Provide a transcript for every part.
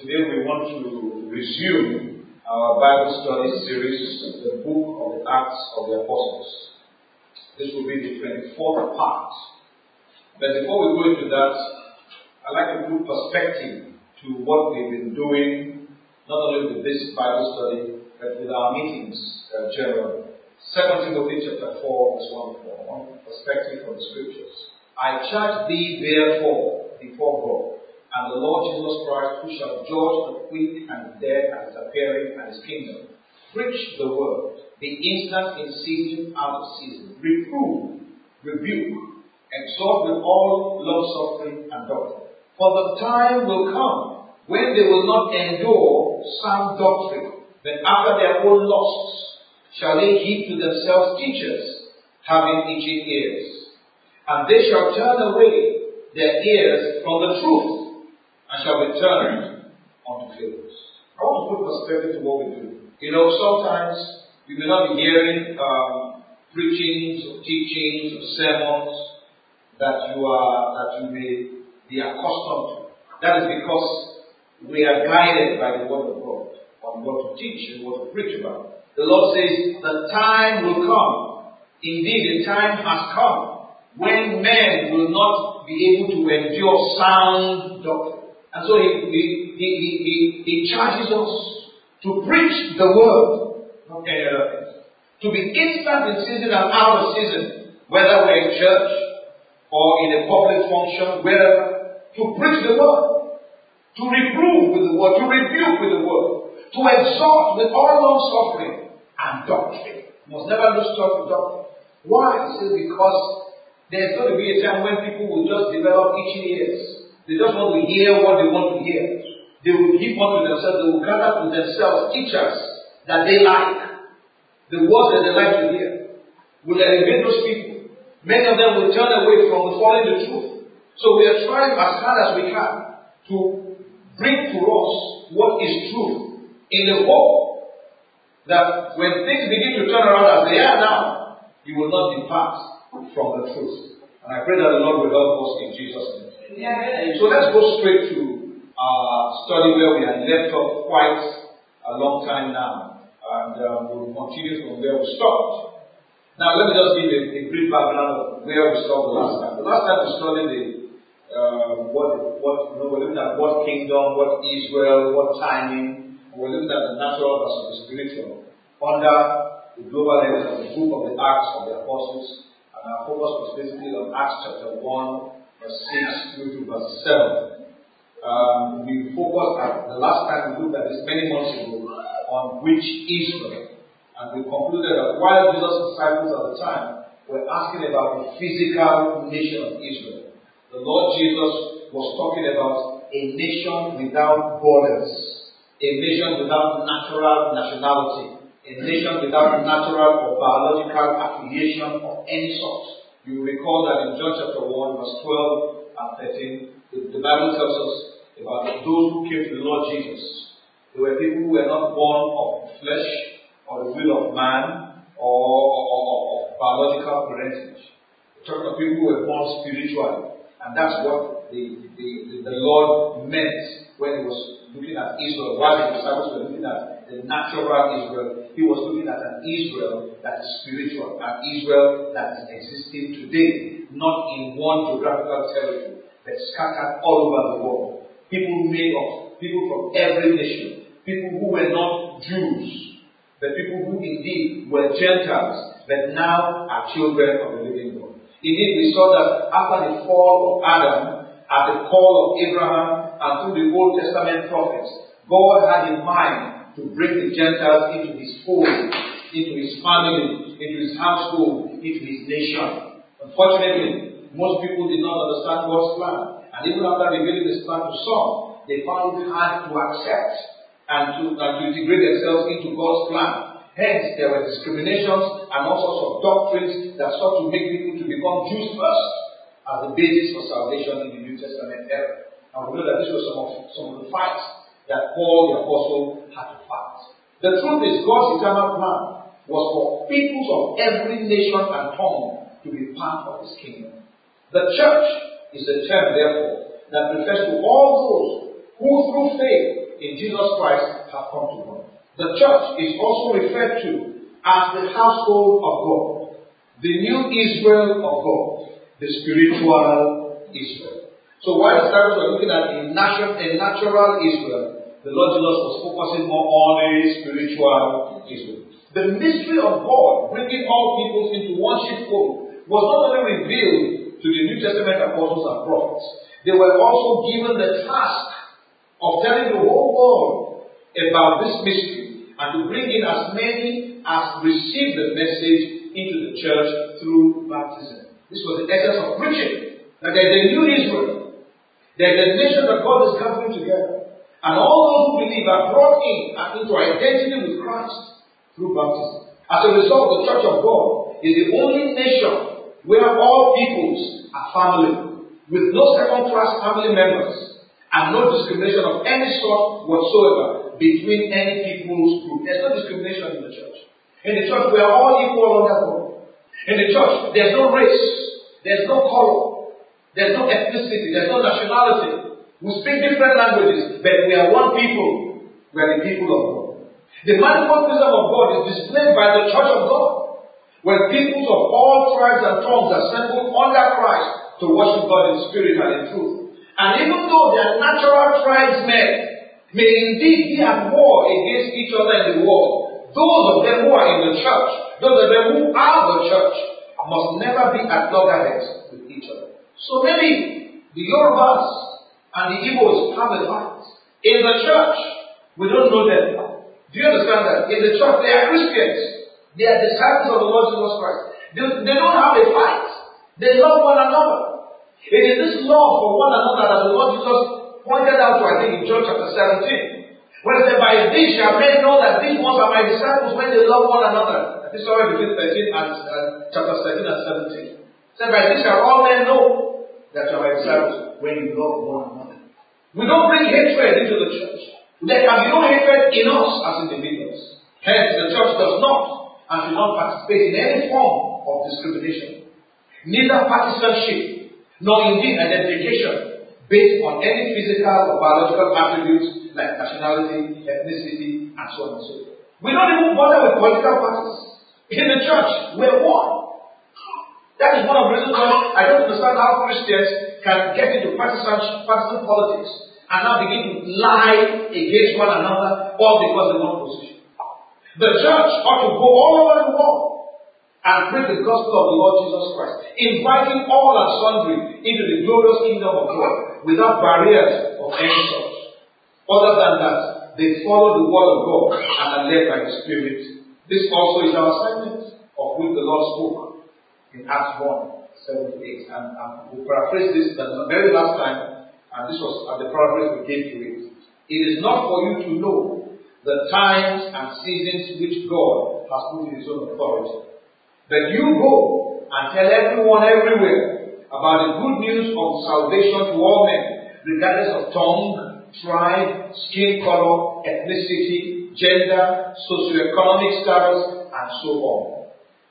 Today we want to resume our Bible study series, the book of the Acts of the Apostles. This will be the 24th part. But before we go into that, I'd like to put perspective to what we've been doing, not only with this Bible study, but with our meetings uh, generally. 2 Timothy chapter 4, verse 1 to 4, one perspective from the scriptures. I charge thee therefore before God and the Lord Jesus Christ, who shall judge the quick and the dead and his appearing and his kingdom. Preach the word. Be instant in season out of season. Reprove, rebuke, exhort with all long suffering and doctrine. For the time will come when they will not endure sound doctrine, but after their own lusts shall they heap to themselves teachers, having itching ears. And they shall turn away their ears from the truth shall be turned unto fables. I want to put perspective to what we do. You know, sometimes you may not be hearing um, preachings or teachings or sermons that you are that you may be accustomed to. That is because we are guided by the word of God on what to teach and what to preach about. The Lord says, the time will come. Indeed, the time has come when men will not be able to endure sound doctrine. And so he, he, he, he, he charges us to preach the word, not any other thing. To be instant in season and out of season, whether we're in church or in a public function, wherever, to preach the word, to reprove with the word, to rebuke with the word, to exhort with all long suffering and doctrine. You must never lose touch with doctrine. Why? He says because there's going to be a time when people will just develop itchy ears. They just want to hear what they want to hear. They will keep on to themselves, they will gather to themselves teachers that they like. The words that they like to hear will elevate those people. Many of them will turn away from following the truth. So we are trying as hard as we can to bring to us what is true in the hope that when things begin to turn around as they are now, you will not depart from the truth. And I pray that the Lord will help us in Jesus' name. So let's go straight to our study where we had left off quite a long time now. And um, we'll continue from where we stopped. Now let me just give a, a brief background of where we stopped the last time. The last time we studied the uh, what what you know, we're looking at what kingdom, what Israel, what timing. We're looking at the natural versus the spiritual under the global level of the book of the Acts of the Apostles. And our focus was basically on Acts chapter 1 verse 6 through to verse 7. Um, we focused at the last time we looked at this many months ago on which Israel. And we concluded that while Jesus' disciples at the time were asking about the physical nation of Israel, the Lord Jesus was talking about a nation without borders, a nation without natural nationality, a nation without natural or biological affiliation of any sort. You recall that in John chapter 1, verse 12 and 13, the, the Bible tells us about those who came to the Lord Jesus. They were people who were not born of flesh or the will of man or, or, or, or biological parentage. We're about people who were born spiritually. And that's what the, the, the, the Lord meant when he was looking at Israel. While the disciples were looking at the natural Israel. He was looking at an Israel that is spiritual, an Israel that is existing today, not in one geographical territory, but scattered all over the world. People made of, people from every nation, people who were not Jews, but people who indeed were Gentiles, but now are children of the living God. Indeed, we saw that after the fall of Adam, at the call of Abraham, and through the Old Testament prophets, God had in mind to bring the Gentiles into his fold, into his family, into his household, into his nation. Unfortunately, most people did not understand God's plan. And even after revealing this plan to some, they found it hard to accept and to, and to integrate themselves into God's plan. Hence, there were discriminations and all sorts of doctrines that sought to make people to become Jews first as the basis for salvation in the New Testament era. And we know that this was some of, some of the fights that Paul the Apostle The truth is, God's eternal plan was for peoples of every nation and tongue to be part of His kingdom. The church is a term, therefore, that refers to all those who, through faith in Jesus Christ have come to God. The church is also referred to as the household of God, the new Israel of God, the spiritual Israel. So while the disciples looking at a natural, a natural Israel, the Lord Jesus was focusing more on a spiritual Israel. The mystery of God bringing all peoples into one sheepfold was not only revealed to the New Testament apostles and prophets, they were also given the task of telling the whole world about this mystery and to bring in as many as received the message into the church through baptism. This was the essence of preaching. That there's a new Israel. There's a nation that God is gathering together. And all those who believe are brought in and into identity with Christ through baptism. As a result, the church of God is the only nation where all peoples are family, with no second class family members, and no discrimination of any sort whatsoever between any people's group. There's no discrimination in the church. In the church, we are all equal under God. In the church, there's no race, there's no color, there's no ethnicity, there's no nationality. We speak different languages, but we are one people. We are the people of God. The manifold wisdom of God is displayed by the church of God, where peoples of all tribes and tongues assemble under Christ to worship God in spirit and in truth. And even though their natural tribesmen may indeed be at war against each other in the world, those of them who are in the church, those of them who are the church, must never be at loggerheads with each other. So maybe the Yorubas and the Igbos have a fight. In the church, we don't know them. Do you understand that? In the church, they are Christians. They are disciples of the Lord Jesus Christ. They, they don't have a fight. They love one another. It is this love for one another that the Lord Jesus pointed out to, I think, in John chapter 17. When he said, By this shall men know that these ones are my disciples when they love one another. This is somewhere between 13 and uh, chapter 13 and 17. He said, By this shall all men know that you are my disciples when you love one another. We don't bring hatred into the church. There can be no hatred in us as individuals. Hence, the church does not and should not participate in any form of discrimination. Neither partisanship nor indeed identification based on any physical or biological attributes like nationality, ethnicity, and so on and so forth. We don't even bother with political parties. In the church, we're one. That is one of the reasons why I don't understand how Christians can get into partisan, partisan politics and now begin to lie against one another all because of one position. The church ought to go all over the world and preach the gospel of the Lord Jesus Christ, inviting all and sundry into the glorious kingdom of God without barriers of any sort. Other than that, they follow the word of God and are led by the Spirit. This also is our assignment of which the Lord spoke in Acts 1, 7 to 8. And, and we'll paraphrase this the very last time and this was at the paraphrase we gave to it. It is not for you to know the times and seasons which God has put in His own authority. But you go and tell everyone everywhere about the good news of salvation to all men, regardless of tongue, tribe, skin color, ethnicity, gender, socioeconomic status, and so on.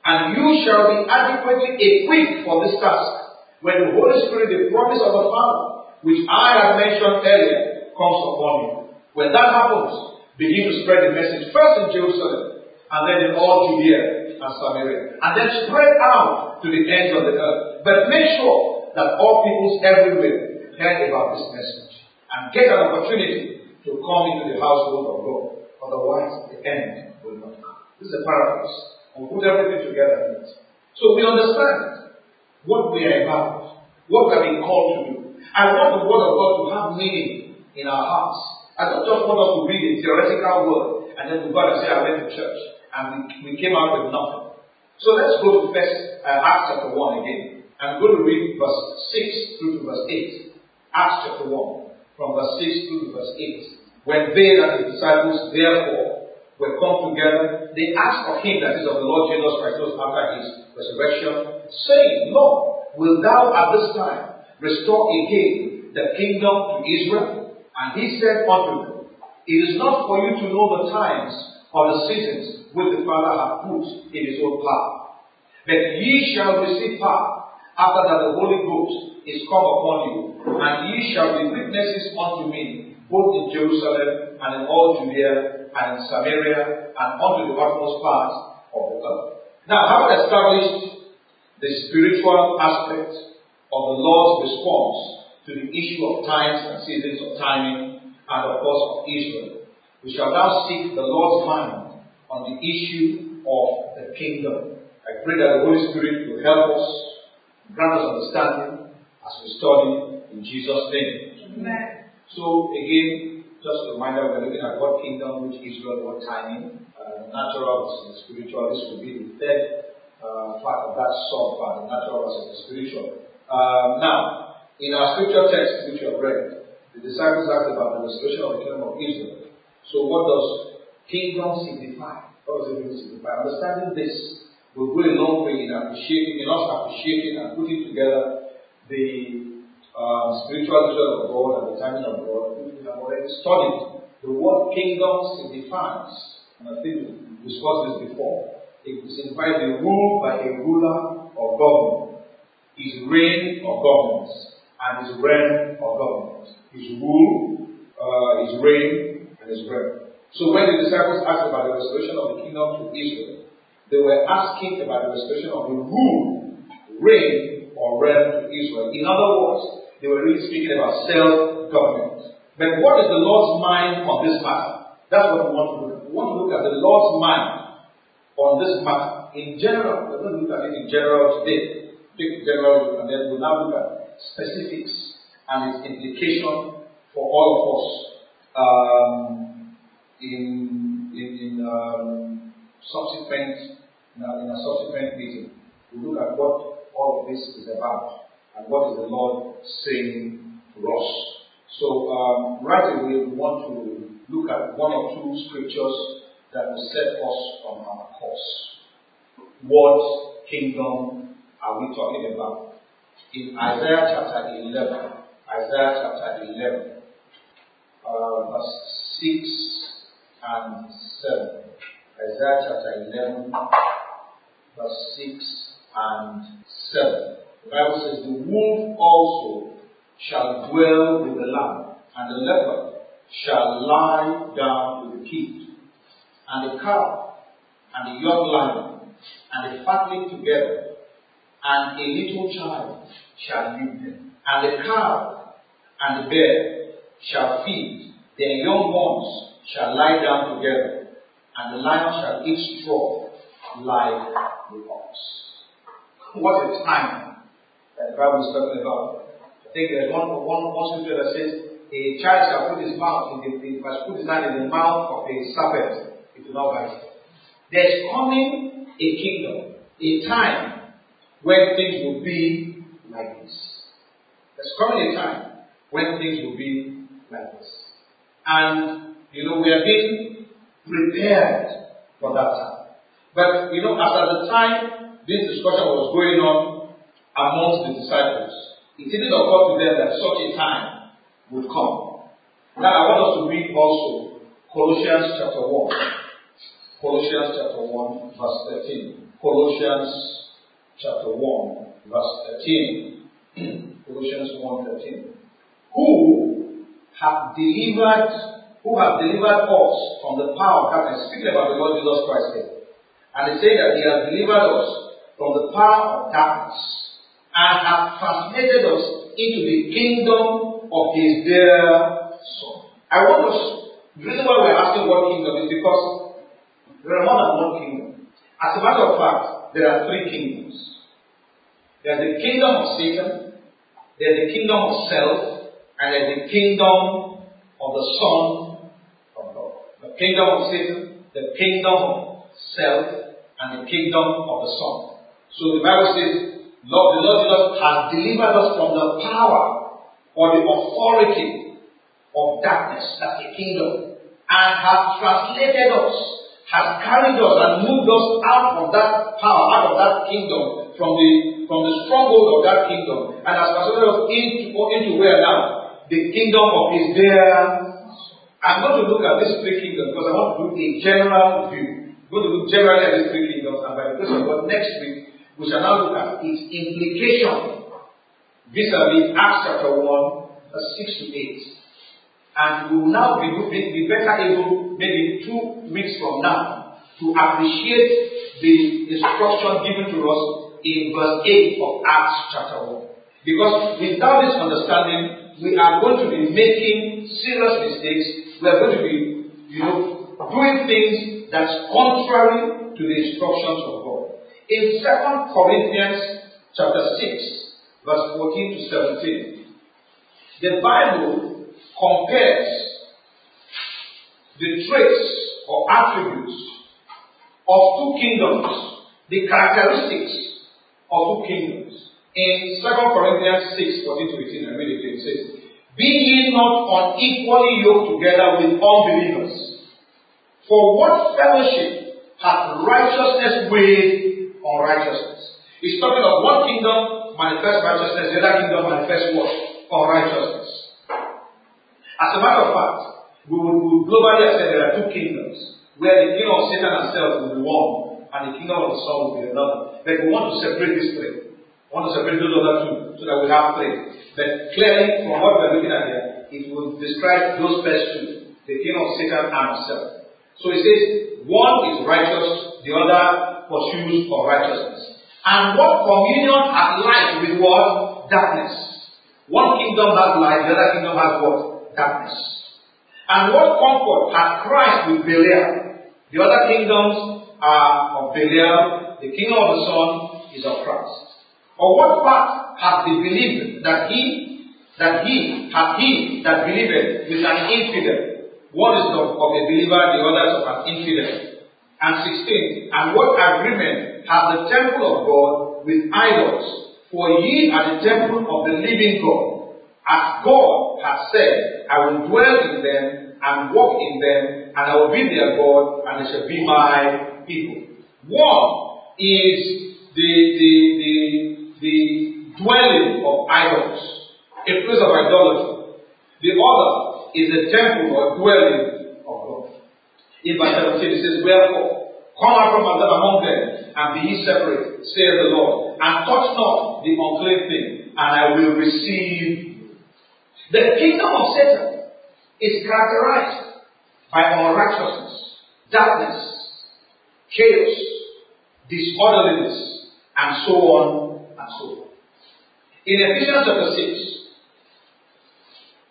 And you shall be adequately equipped for this task when the Holy Spirit, the promise of the Father, which I have mentioned earlier, comes upon you. When that happens, begin to spread the message first in Jerusalem, and then in all Judea and Samaria, and then spread out to the ends of the earth. But make sure that all peoples everywhere hear about this message and get an opportunity to come into the household of God. Otherwise, the end will not come. This is a paraphrase. We'll put everything together in it. So we understand what we are about, what we are being called to do. I want the word of God to have meaning in our hearts. I don't just want us to read a theoretical word and then we go and say, I went to church and we, we came out with nothing. So let's go to first uh, Acts chapter 1 again. I'm going to read verse 6 through to verse 8. Acts chapter 1, from verse 6 through to verse 8. When they and the disciples therefore were come together, they asked of him, that is of the Lord Jesus Christ, after his resurrection, saying, Lord, will thou at this time restore again the kingdom to Israel? And he said unto them, It is not for you to know the times or the seasons which the Father hath put in his own power. But ye shall receive power after that the Holy Ghost is come upon you, and ye shall be witnesses unto me both in Jerusalem and in all Judea and Samaria and unto the utmost part of the earth. Now, having established the spiritual aspect of the Lord's response to the issue of times and seasons of timing and of course of Israel, we shall now seek the Lord's mind on the issue of the kingdom. I pray that the Holy Spirit will help us, grant us understanding as we study in Jesus' name. Amen. So again, just a reminder, we're looking at what kingdom, which Israel, what timing, uh, natural versus spiritual. This will be the third uh, part of that sub part, the natural versus spiritual. Um, now, in our scripture text, which we have read, the disciples asked about the restoration of the kingdom of Israel. So what does kingdom signify? What does it signify? Understanding this will go a long way in appreciating, in us appreciating and putting together the um, spiritual vision of God and the timing of God. We have already studied the word kingdom signifies, and I think we discussed this before. It signifies the rule by a ruler of government, his reign of government, and his reign of government. His rule, uh, his reign, and his reign. So when the disciples asked about the restoration of the kingdom to Israel, they were asking about the restoration of the rule, reign, or realm to Israel. In other words, they were really speaking about self-government. But what is the Lord's mind on this matter? That's what we want to look at. We want to look at the Lord's mind on this matter. In general, we're going to look at it in general today. Take general and then we'll now look at specifics and its implication for all of us um, in, in, in um, subsequent in a, in a subsequent meeting. We'll look at what all this is about and what is the Lord saying to us. So um, right away we want to look at one or two scriptures that will set us on our course. What kingdom are we talking about? In Isaiah chapter 11, Isaiah chapter 11, uh, verse 6 and 7. Isaiah chapter 11, verse 6 and 7. The Bible says, The wolf also shall dwell with the lamb, and the leopard shall lie down with the kid, and the cow, and the young lion, and the fatling together, and a little child shall lead them. And the cow and the bear shall feed, their young ones shall lie down together, and the lion shall eat straw like the ox. What a time that the Bible is talking about. I think there's one, one, one scripture that says, a child shall put his mouth in the, he must put his hand in the mouth of a serpent, it will not bite There's coming a kingdom, a time when things will be like this. There's coming a time when things will be like this. And, you know, we are being prepared for that time. But, you know, as at the time this discussion was going on amongst the disciples, it didn't occur to them that such a time would come. Now, I want us to read also Colossians chapter 1. Colossians chapter 1, verse 13. Colossians chapter 1, verse 13. Colossians 1 13. Who have delivered, who have delivered us from the power of darkness. Speaking about the Lord Jesus Christ here. And they say that He has delivered us from the power of darkness and have translated us into the kingdom of His dear Son. I want us, the reason why we're asking what kingdom is because there are more than one kingdom. As a matter of fact, there are three kingdoms. There's the kingdom of Satan, there's the kingdom of self, and there's the kingdom of the Son of God. The kingdom of Satan, the kingdom of self, and the kingdom of the Son. So the Bible says, Lord, the Lord Jesus has delivered us from the power or the authority of darkness, that's the kingdom, and has translated us, has carried us and moved us out of that power, out of that kingdom, from the from the stronghold of that kingdom, and has translated us into, into where now? The kingdom of his dear I'm going to look at these three kingdoms because I want to do a general view. I'm going to look generally at these three kingdoms, and by the grace of God, next week we shall now look at its implication vis-a-vis Acts chapter 1, verse 6 to 8. And we will now be, be, be better able, maybe two weeks from now, to appreciate the instruction given to us in verse 8 of Acts chapter 1. Because without this understanding, we are going to be making serious mistakes. We are going to be, you know, doing things that's contrary to the instructions of God. In 2 Corinthians chapter 6, verse 14 to 17, the Bible compares the traits or attributes of two kingdoms, the characteristics of two kingdoms. In 2 Corinthians 6, 14 to 18, I read it It says, Be ye not unequally yoked together with unbelievers. For what fellowship hath righteousness with unrighteousness? He's talking of one kingdom manifest righteousness, the other kingdom manifest what? Unrighteousness. As a matter of fact, we would, we globally said there are two kingdoms, where the kingdom of Satan and self will be one, and the kingdom of the Son will be another. But we want to separate these three. We want to separate those other two, so that we have three. But clearly, from what we're looking at here, it will describe those first two, the kingdom of Satan and self. So it says, one is righteous, the other pursues of righteousness. And what communion has light with what? Darkness. One kingdom has light, the other kingdom has what? darkness. And what comfort had Christ with Belial? The other kingdoms are of Belial, the kingdom of the Son is of Christ. Or what part hath the believer that he that he hath he that believeth with an infidel? One is of a believer, the other is of an infidel. And 16, and what agreement hath the temple of God with idols? For ye are the temple of the living God. As God has said, I will dwell in them and walk in them, and I will be their God, and they shall be my people. One is the, the, the, the dwelling of idols, a place of idolatry. The other is the temple or dwelling. In verse 17 it says, Wherefore, come out from among them, and be ye separate, saith the Lord, and touch not the unclean thing, and I will receive the kingdom of Satan is characterized by unrighteousness, darkness, chaos, disorderliness, and so on and so on. In Ephesians chapter 6,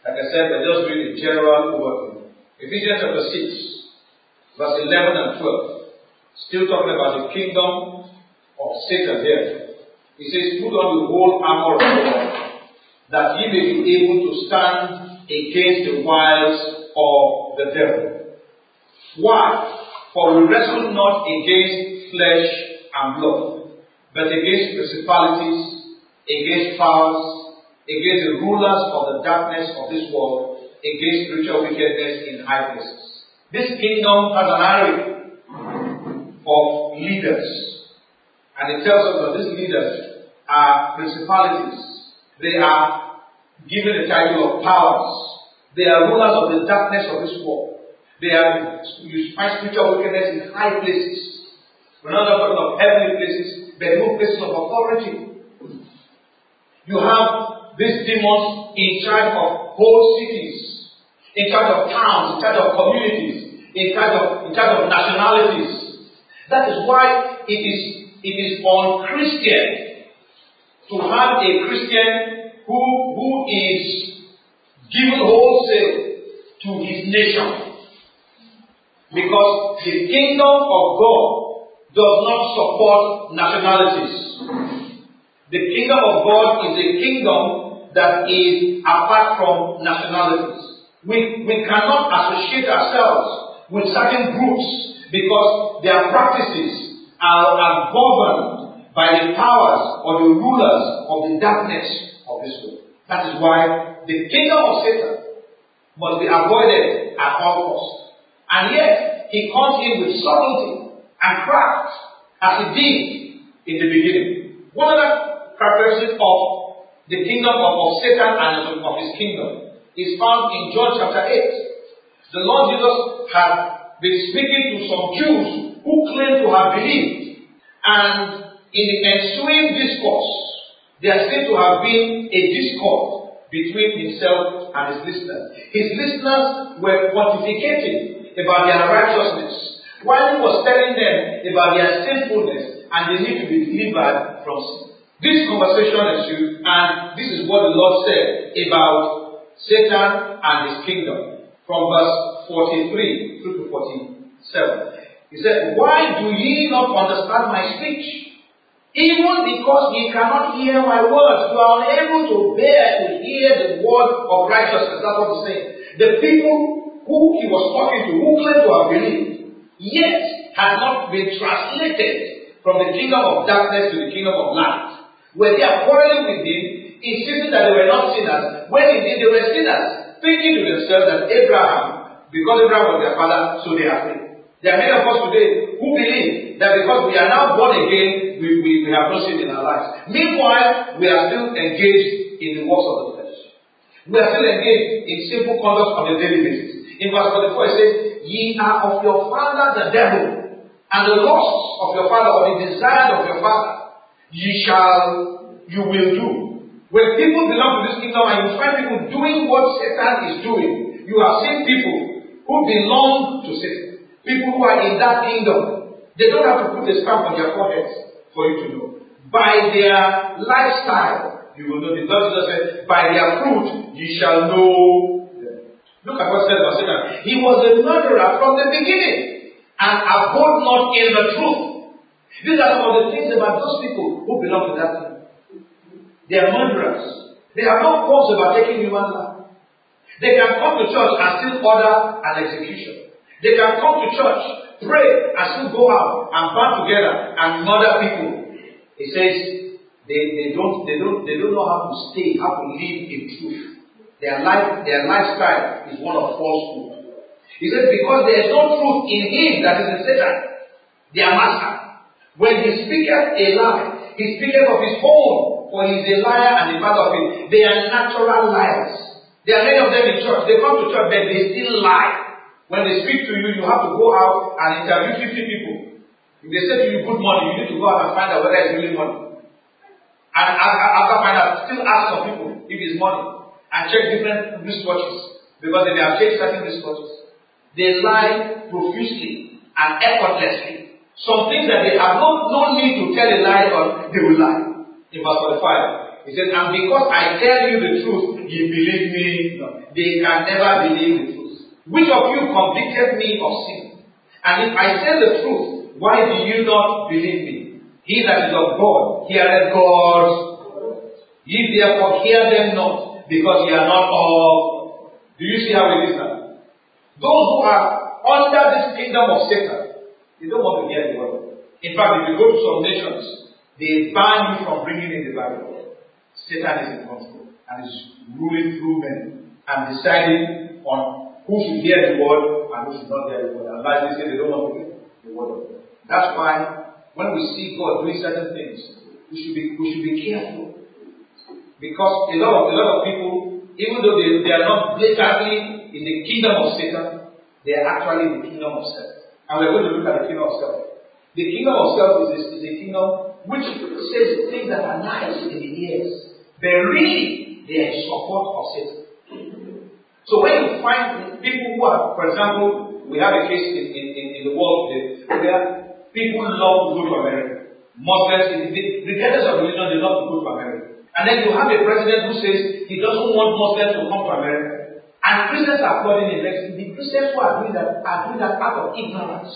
like I said, we're just doing a general overview. Ephesians chapter 6, verse 11 and 12, still talking about the kingdom of Satan here. He says, Put on the whole armor of God that ye may be able to stand against the wiles of the devil. Why? For we wrestle not against flesh and blood, but against principalities, against powers, against the rulers of the darkness of this world, against spiritual wickedness in high places. This kingdom has an array of leaders. And it tells us that these leaders are principalities they are given the title of powers. They are rulers of the darkness of this world. They are, you find spiritual wickedness in high places. We're not talking of heavenly places, but even places of authority. You have these demons in charge of whole cities, in charge of towns, in charge of communities, in charge of, in charge of nationalities. That is why it is, it is unchristian to have a Christian who, who is given wholesale to his nation. Because the kingdom of God does not support nationalities. The kingdom of God is a kingdom that is apart from nationalities. We, we cannot associate ourselves with certain groups because their practices are, are governed by the powers or the rulers of the darkness of this world. That is why the kingdom of Satan must be avoided at all costs. And yet, he comes in with subtlety and craft as he did in the beginning. One other characteristic of the kingdom of, of Satan and of his kingdom is found in John chapter 8. The Lord Jesus had been speaking to some Jews who claimed to have believed. And in the ensuing discourse, there seems to have been a discord between himself and his listeners. His listeners were pontificating about their righteousness while he was telling them about their sinfulness and they need to be delivered from sin. This conversation ensued, and this is what the Lord said about Satan and his kingdom from verse 43 through to 47. He said, Why do ye not understand my speech? Even because ye cannot hear my words, you are unable to bear to hear the word of righteousness. That's what he's saying. The people who he was talking to, who claimed to have believed, yet had not been translated from the kingdom of darkness to the kingdom of light. Were they are quarreling with him, insisting that they were not sinners, when indeed they were sinners, thinking to themselves that Abraham, because Abraham was their father, so they are free. There are many of us today who believe that because we are now born again, we, we, we have no sin in our lives. Meanwhile, we are still engaged in the works of the flesh. We are still engaged in simple conduct on a daily basis. In verse 44, it says, Ye are of your father the devil, and the lusts of your father, or the desires of your father, ye shall, you will do. When people belong to this kingdom and you find people doing what Satan is doing, you have seen people who belong to Satan. People who are in that kingdom. They don't have to put a stamp on their foreheads for you to know. By their lifestyle, you will know. The Lord Jesus said, By their fruit, you shall know them. Look at what says Satan. He was a murderer from the beginning and abode not in the truth. These are some of the things about those people who belong to that thing. They are murderers. They have no about taking human life. They can come to church and still order an execution. They can come to church pray and still go out and band together and murder people. He says they, they don't they don't they don't know how to stay, how to live in truth. Their life, their lifestyle is one of falsehood. He says, because there is no truth in him that is in Satan, their master. When he speaketh a lie, he speaketh of his own, for he is a liar and a father of it. They are natural liars. There are many of them in church. They come to church, but they still lie. When they speak to you, you have to go out and interview 50 people. If they say to you good money, you need to go out and find out whether it's really money. And after find out, still ask some people if it's money. And check different wristwatches. Because if they have changed certain wristwatches. They lie profusely and effortlessly. Some things that they have no, no need to tell a lie on, they will lie. In verse 45, he says, And because I tell you the truth, you believe me. No. They can never believe the truth. Which of you convicted me of sin? And if I say the truth, why do you not believe me? He that is of God heareth God's Ye therefore hear them not, because ye are not of. Do you see how it is now? Those who are under this kingdom of Satan, they don't want to hear the word. In fact, if you go to some nations, they ban you from bringing in the Bible. Satan is in control and is ruling through men and deciding on who should hear the word and who should not hear the word. And like they say, they don't want to hear the word of God. That's why when we see God doing certain things, we should be we should be careful. Because a lot of a lot of people, even though they, they are not blatantly in the kingdom of Satan, they are actually in the kingdom of self. And we're going to look at the kingdom of self. The kingdom of self is a, is a kingdom which says things that are nice in the ears, but really they are in support of Satan. So when you find people who are, for example, we have a case in, in, in the world today where people love to go to America. Muslims, regardless of religion, they love to go to America. And then you have a president who says he doesn't want Muslims to come to America. And Christians are calling him. The Christians who are doing that are doing that out of ignorance.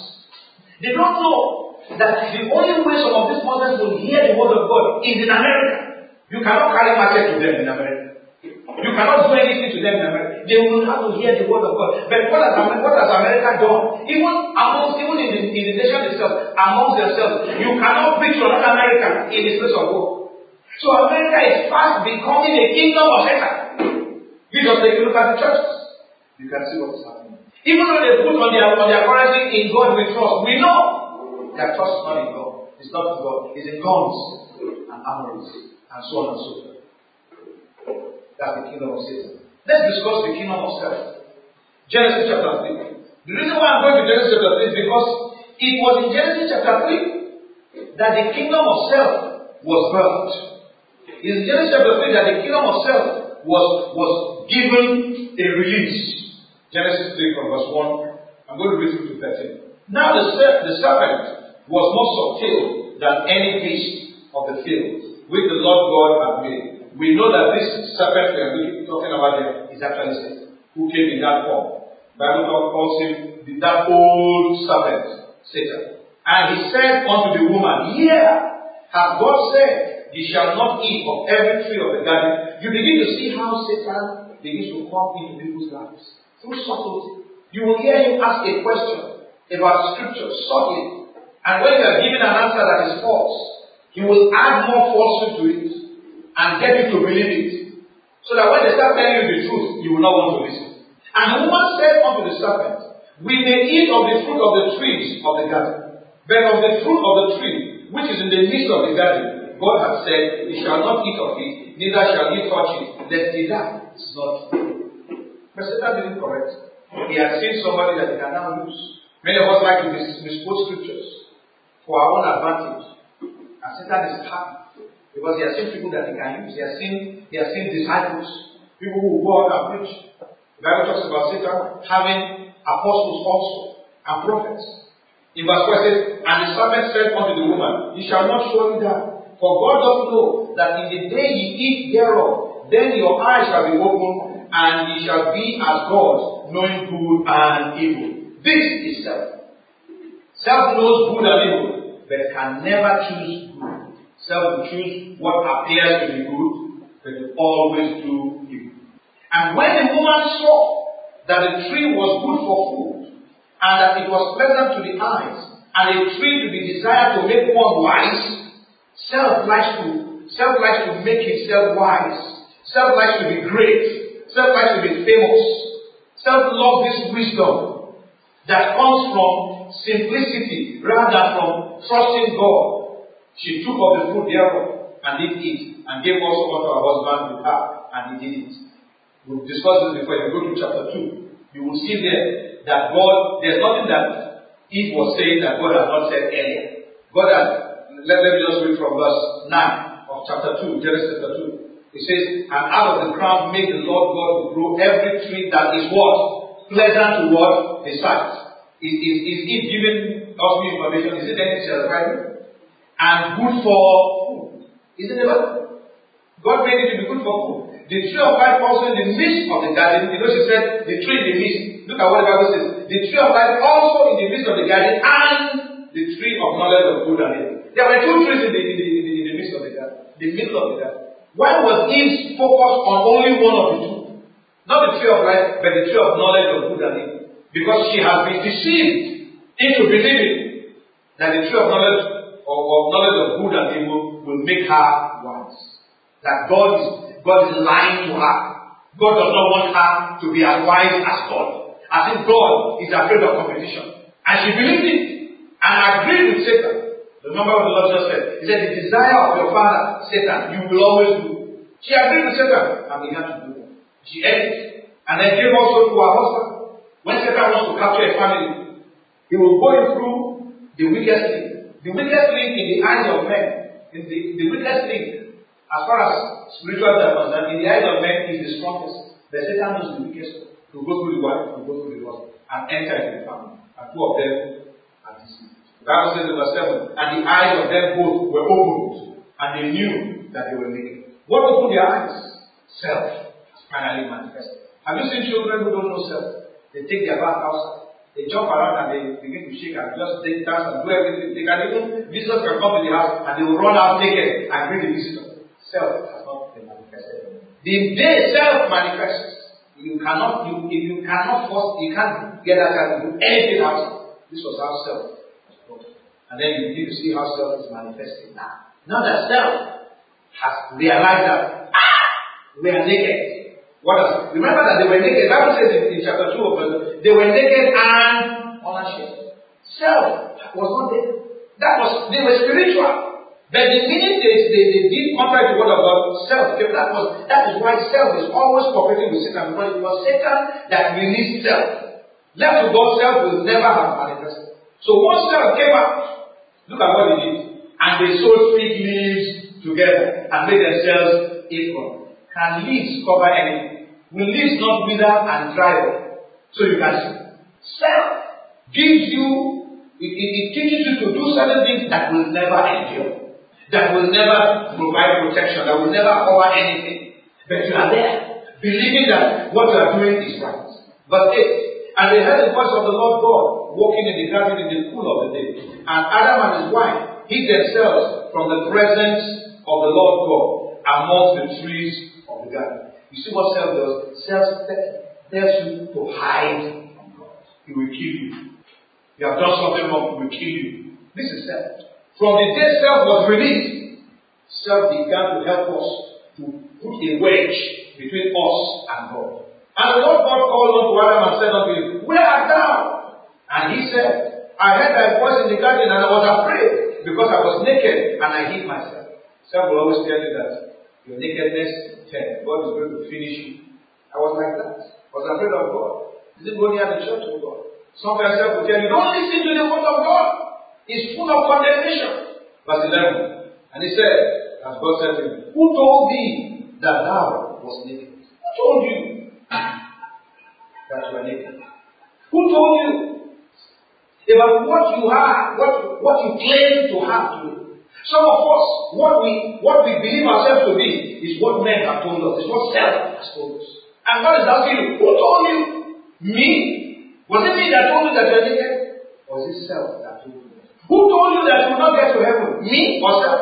They don't know that the only way some of these Muslims will hear the word of God is in America. You cannot carry market to them in America. You cannot do anything to them in America. They will have to hear the word of God. But what has, what has America done? Even amongst, even in the, in the nation itself, amongst themselves, you cannot preach to another American in the place of God. So America is fast becoming a kingdom of Satan. You just take a look at the churches. You can see what is happening. Even though they put on their, on their currency in God we trust, we know their trust is not in God. It's not in God. It's in guns and armories and so on and so forth. That's the kingdom of Satan. Let's discuss the kingdom of self. Genesis chapter 3. The reason why I'm going to Genesis chapter 3 is because it was in Genesis chapter 3 that the kingdom of self was birthed. It is in Genesis chapter 3 that the kingdom of self was, was given a release. Genesis 3 from verse 1. I'm going to read through to 13. Now the, the serpent was more subtle than any beast of the field, which the Lord God had made. We know that this serpent we are talking about here is actually Satan, who came in that form. Bible calls him that old serpent, Satan. And he said unto the woman, Yeah, hath God said, Ye shall not eat of every tree of the garden. You begin to see how Satan begins to come into people's lives through subtlety. You will hear him ask a question about scripture subtly. And when you are given an answer that is false, he will add more falsehood to it and get you to believe it. So that when they start telling you the truth, you will not want to listen. And the woman said unto the serpent, We may eat of the fruit of the trees of the garden, but of the fruit of the tree which is in the midst of the garden, God has said, You shall not eat of it, neither shall ye touch it, lest ye die. It's not But Satan didn't correct. He had seen somebody that he can now use. Many of us like to misquote scriptures for our own advantage. And Satan is happy because he has seen people that he can use. He has seen, he has seen disciples, people who go out and preach. The Bible talks about Satan having apostles also and prophets. In verse 4 says, And the serpent said unto the woman, You shall not surely die. For God doth know that in the day ye eat thereof, then your eyes shall be opened, and ye shall be as gods, knowing good and evil. This is self. Self knows good and evil, but can never choose good. Self will choose what appears to be good, but will always do evil. And when the woman saw that the tree was good for food, and that it was pleasant to the eyes, and a tree to be desired to make one wise, self likes to self likes to make himself wise, self likes to be great, self likes to be famous, self loves this wisdom that comes from simplicity rather from trusting God. She took of the fruit thereof and did eat, and gave also unto her husband with her, and he did it. We've discussed this before. You go to chapter 2, you will see there that God, there's nothing that Eve was saying that God has not said earlier. God has, let, let me just read from verse 9 of chapter 2, Genesis chapter 2. It says, And out of the ground made the Lord God to grow every tree that is what? Pleasant to what? The sight. Is, is, is Eve giving us new information? Is it right? And good for food. Isn't it? God made it to be good for food. The tree of life also in the midst of the garden. You know, she said, the tree in the midst. Look at what the Bible says. The tree of life also in the midst of the garden and the tree of knowledge of good and evil. There were two trees in the, in the, in the, in the midst of the garden. The middle of the garden. Why was Eve focused on only one of the two? Not the tree of life, but the tree of knowledge of good and evil. Because she has been deceived into believing that the tree of knowledge of, knowledge of good and evil will make her wise. That God is God is lying to her. God does not want her to be as wise as God. As if God is afraid of competition. And she believed it and agreed with Satan. Remember what the Lord just said? He said, The desire of your father, Satan, you will always do. She agreed with Satan and began to do it. She ate it. And then gave also to her husband. When Satan wants to capture a family, he will go through the weakest link. The weakest link in the eyes of men, in the, the weakest link as far as spiritual are concerned, in the eyes of men, is the strongest. But Satan knows the weakest to go through the wife, to go through the husband, and enter into the family. And two of them are deceived. The Bible says in verse 7, and the eyes of them both were opened, and they knew that they were naked. What opened their eyes? Self has finally manifested. Have you seen children who don't know self? They take their bath outside. They jump around and they begin to shake and just take dance and do everything. They can even, visitors can come to the house and they will run out naked and greet the visitor self has not been manifested. The day self manifests, you cannot, you, if you cannot force, you can't get that to do anything else. This was how self was brought. And then you begin to see how self is manifesting now. Now that self has realized that, ah, we are naked. What else? Remember that they were naked. Bible says in, in chapter 2 of verse, they were naked and unashamed. Self was not there. That was, they were spiritual. But the minute they, they, they did contrary to what about self, that was that is why self is always cooperating with Satan because it was Satan that released self. Left to God, self will never have manifested. So once self came out, look at what he did. And they sewed fig leaves together and made themselves equal. Can leaves cover anything? Will leaves not wither and dry up? So you can see. Self gives you, it, it, it teaches you to do certain things that will never endure, that will never provide protection, that will never cover anything. But you are there, believing that what you are doing is right. Verse 8. And they heard the voice of the Lord God walking in the garden in the cool of the day. And Adam and his wife hid themselves from the presence of the Lord God amongst the trees of the garden. You see what self does? Self tells you to hide from God. He will kill you. You have done something wrong, he will kill you. This is self. From the day self was released, self began to help us to put a wedge between us and God. And the Lord God called unto Adam and said unto him, Where art thou? And he said, I heard thy voice in the garden and I was afraid because I was naked and I hid myself. Self will always tell you that your nakedness ten, God is going to finish you. I was like that. I was afraid of God. Didn't go near the church of God. Some person will tell you, don't listen to the word of God. It's full of condemnation. Verse 11. And he said, as God said to him, Who told thee that thou was naked? Who told you? that you are naked. Who told you about what you have, what, what you claim to have today? Some of us, what we what we believe ourselves to be is what men have told us, is what self has told us. And God is asking you, who told you? Me? Was it me that told you that you are naked? Or was it self that told you? Who told you that you will not get to heaven? Me or self?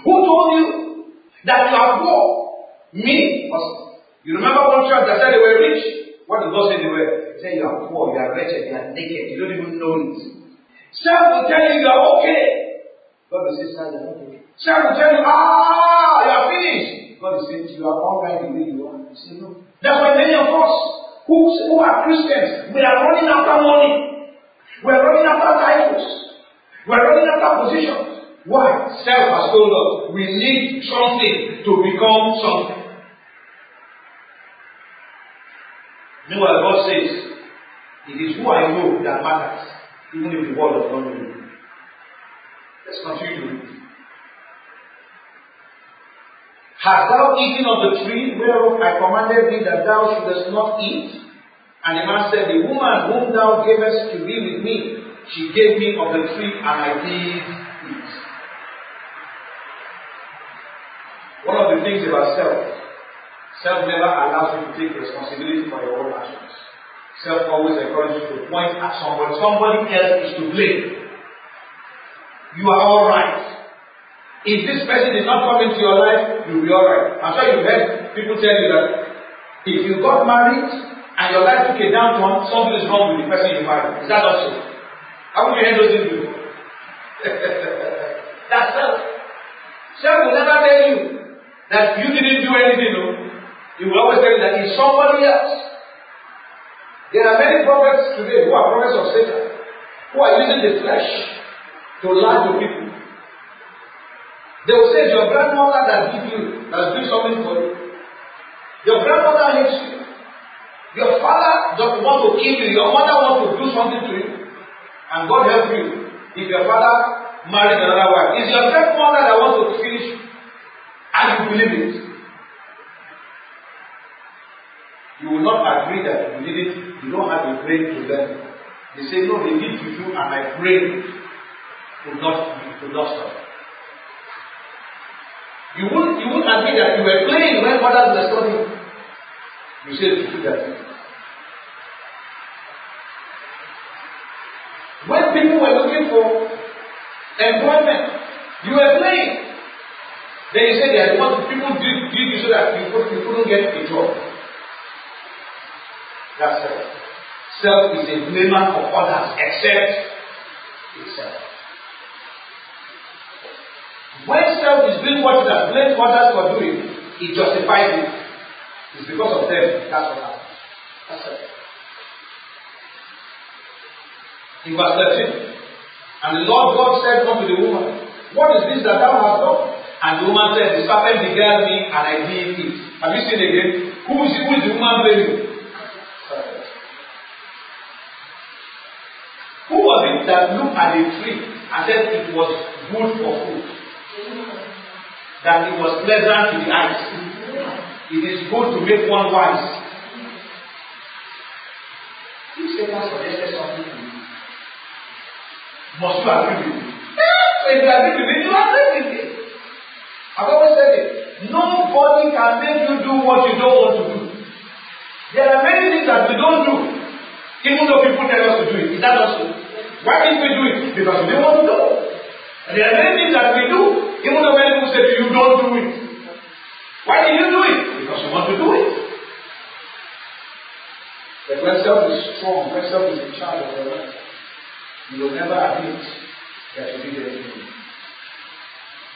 Who told you that you are poor? Me or self? You remember one church that said they were rich? What does God say to you? Say you are poor, you are wretched, you are naked, you don't even know it. Self will tell you you are okay. God will say, okay. Self will tell you, ah, you are finished. God will say, you are all right the way you are. You say, no. That's why many of us who, who are Christians, we are running after money. We are running after titles. We are running after positions. Why? Self has told us we need something to become something. Meanwhile, God says, It is who I know that matters, even if the world does not know you. Let's continue to read. Hast thou eaten of the tree whereof I commanded thee that thou shouldest not eat? And the man said, The woman whom thou gavest to be with me, she gave me of the tree, and I did eat. One of the things about self Self never allows you to take responsibility for your own actions. Self always encourages you to point at somebody. Somebody else is to blame. You are alright. If this person is not coming to your life, you'll be alright. I'm sure you've heard people tell you that if you got married and your life took a downturn, something is wrong with the person you married. Is that not so? How would you handle those things? That's self. Self will never tell you that you didn't do anything. No? He will always tell you that it's somebody else. There are many prophets today who are prophets of Satan, who are using the flesh to lie to people. They will say, Your grandmother that give you, that do something for you. Your grandmother hates you. Your father doesn't want to kill you. Your mother wants to do something to you. And God help you. If your father married another wife, it's your grandmother that wants to finish you. And you believe it. You will not agree that you did it. you don't have a brain to them. They say, no, they did to you and my brain could not, could not stop. You won't, you won't admit that you were playing when others were studying. You say to do that. When people were looking for employment, you were playing. Then you say that what people did, did you so that you, you couldn't get a job. That's self. Self is a blamer of others except itself. When self is doing what it has blamed others for doing, it justifies it. It's because of them. That's what happens. That's it. In verse 13, and the Lord God said unto the woman, What is this that thou hast done? And the woman said, The serpent beguiled me, and I did it. Have you seen again? Who is, who is the woman blaming? Who was it that looked at the tree and said it was good for food? That it was pleasant to the eyes? it is good to make one wise. If Satan suggested something to you, must you agree with it? If you agree with it, you agree with it. I've always said it. Nobody can make you do what you don't want to do. There are many things that we don't do, even though people tell us to do it. Is that not so? Why didn't we do it? Because we don't want to do it. There are many things that we do, even though many people say to you, don't do it. Why did you do it? Because you want to do it. But when self is strong, when self is in charge of your life, you will never admit that you did anything.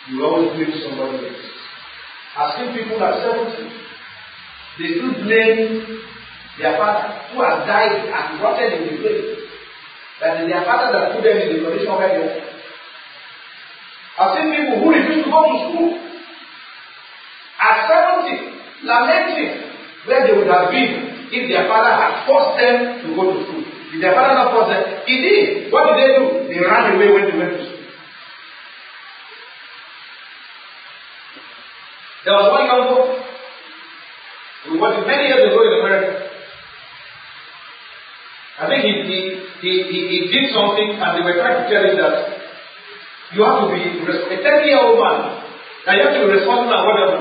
You will always blame somebody else. I've seen people at 70, they still blame their father who has died and rotted in the grave. That is their father that put them in the condition where they are. I've seen people who refuse to go to school at 70, lamenting where they would have been if their father had forced them to go to school. Did their father not force them? He did. What did they do? They ran away when they went to school. There was one boy who was many years ago in America. I think he, he, he, he, he did something and they were trying to tell him that you have to be a 30 year old man, that you have to be responsible and whatever.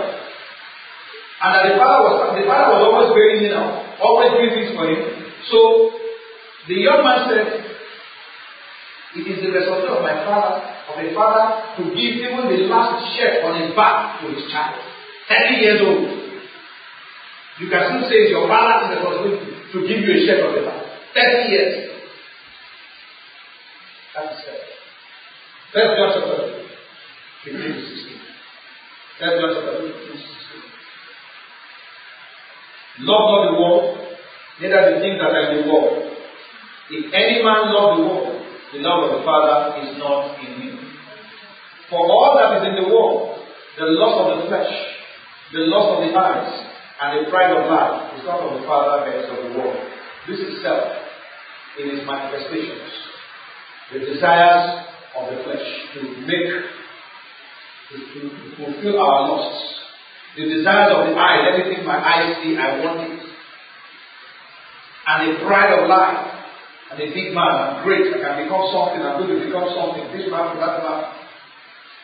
And the father was the father was always very you know, always doing things for him. So the young man said, It is the responsibility of my father, of a father, to give even the last shirt on his back to his child. 30 years old. You can still say it's your father's responsibility to give you a shirt on the back. 30 years. That is fair. First John chapter 15 to 16. First John chapter 15 to 16. Love not the world, neither the things that are in the world. If any man love the world, the love of the Father is not in him. For all that is in the world, the lust of the flesh, the lust of the eyes, and the pride of life is not of the Father, but of the world. This is self in its manifestations. The desires of the flesh to make, to, to fulfill our lusts. The desires of the eyes, everything my eyes see, I want it. And the pride of life. And a big man, I'm great, I can become something, I'm going to become something. This man, that man.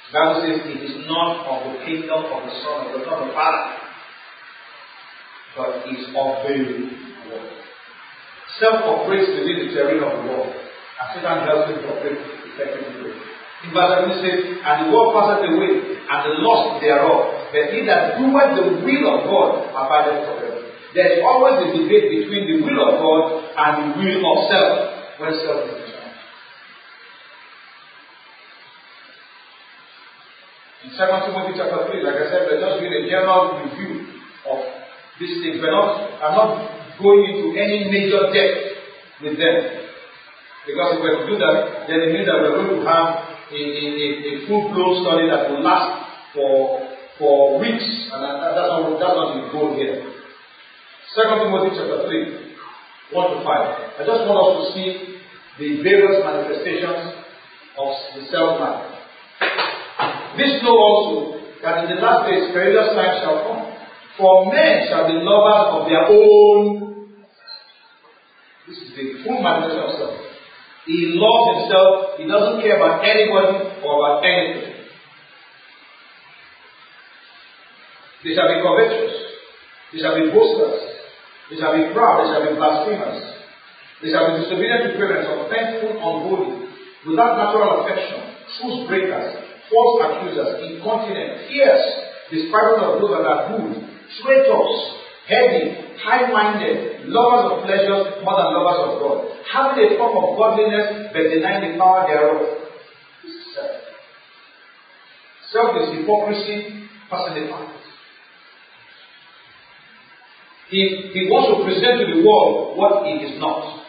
The Bible says it is not of the kingdom of the Son, of the Son of the Father, but is of the world. Self operates within the terrain of the world, and Satan helps him to operate effectively. In verse 7 says, And the world passeth away, and the lust thereof, but he that doeth the will of God abideth forever. There is always a debate between the will of God and the will of self when self is concerned. In 2 Timothy chapter 3, like I said, we're just doing a general review of these things. We're not, I'm not going into any major depth with them. Because if to do that, then it means that we're going to have a, a, a, a full-blown study that will last for for weeks, and that, that's not that's not the goal here. Second Timothy chapter 3, 1 to 5. I just want us to see the various manifestations of the self man. This know also that in the last days perilous times shall come. For men shall be lovers of their own. This is the full manifestation of self. He loves himself, he doesn't care about anybody or about anything. They shall be covetous, they shall be boasters, they shall be proud, they shall be blasphemers, they shall be disobedient to parents, offensive, unholy, without natural affection, truth breakers, false accusers, incontinent, fierce, despisers of those that are good, traitors, heavy, high-minded, lovers of pleasures more than lovers of God, having a form of godliness but denying the power thereof. Self. Is hypocrisy personified. He, he wants to present to the world what he is not.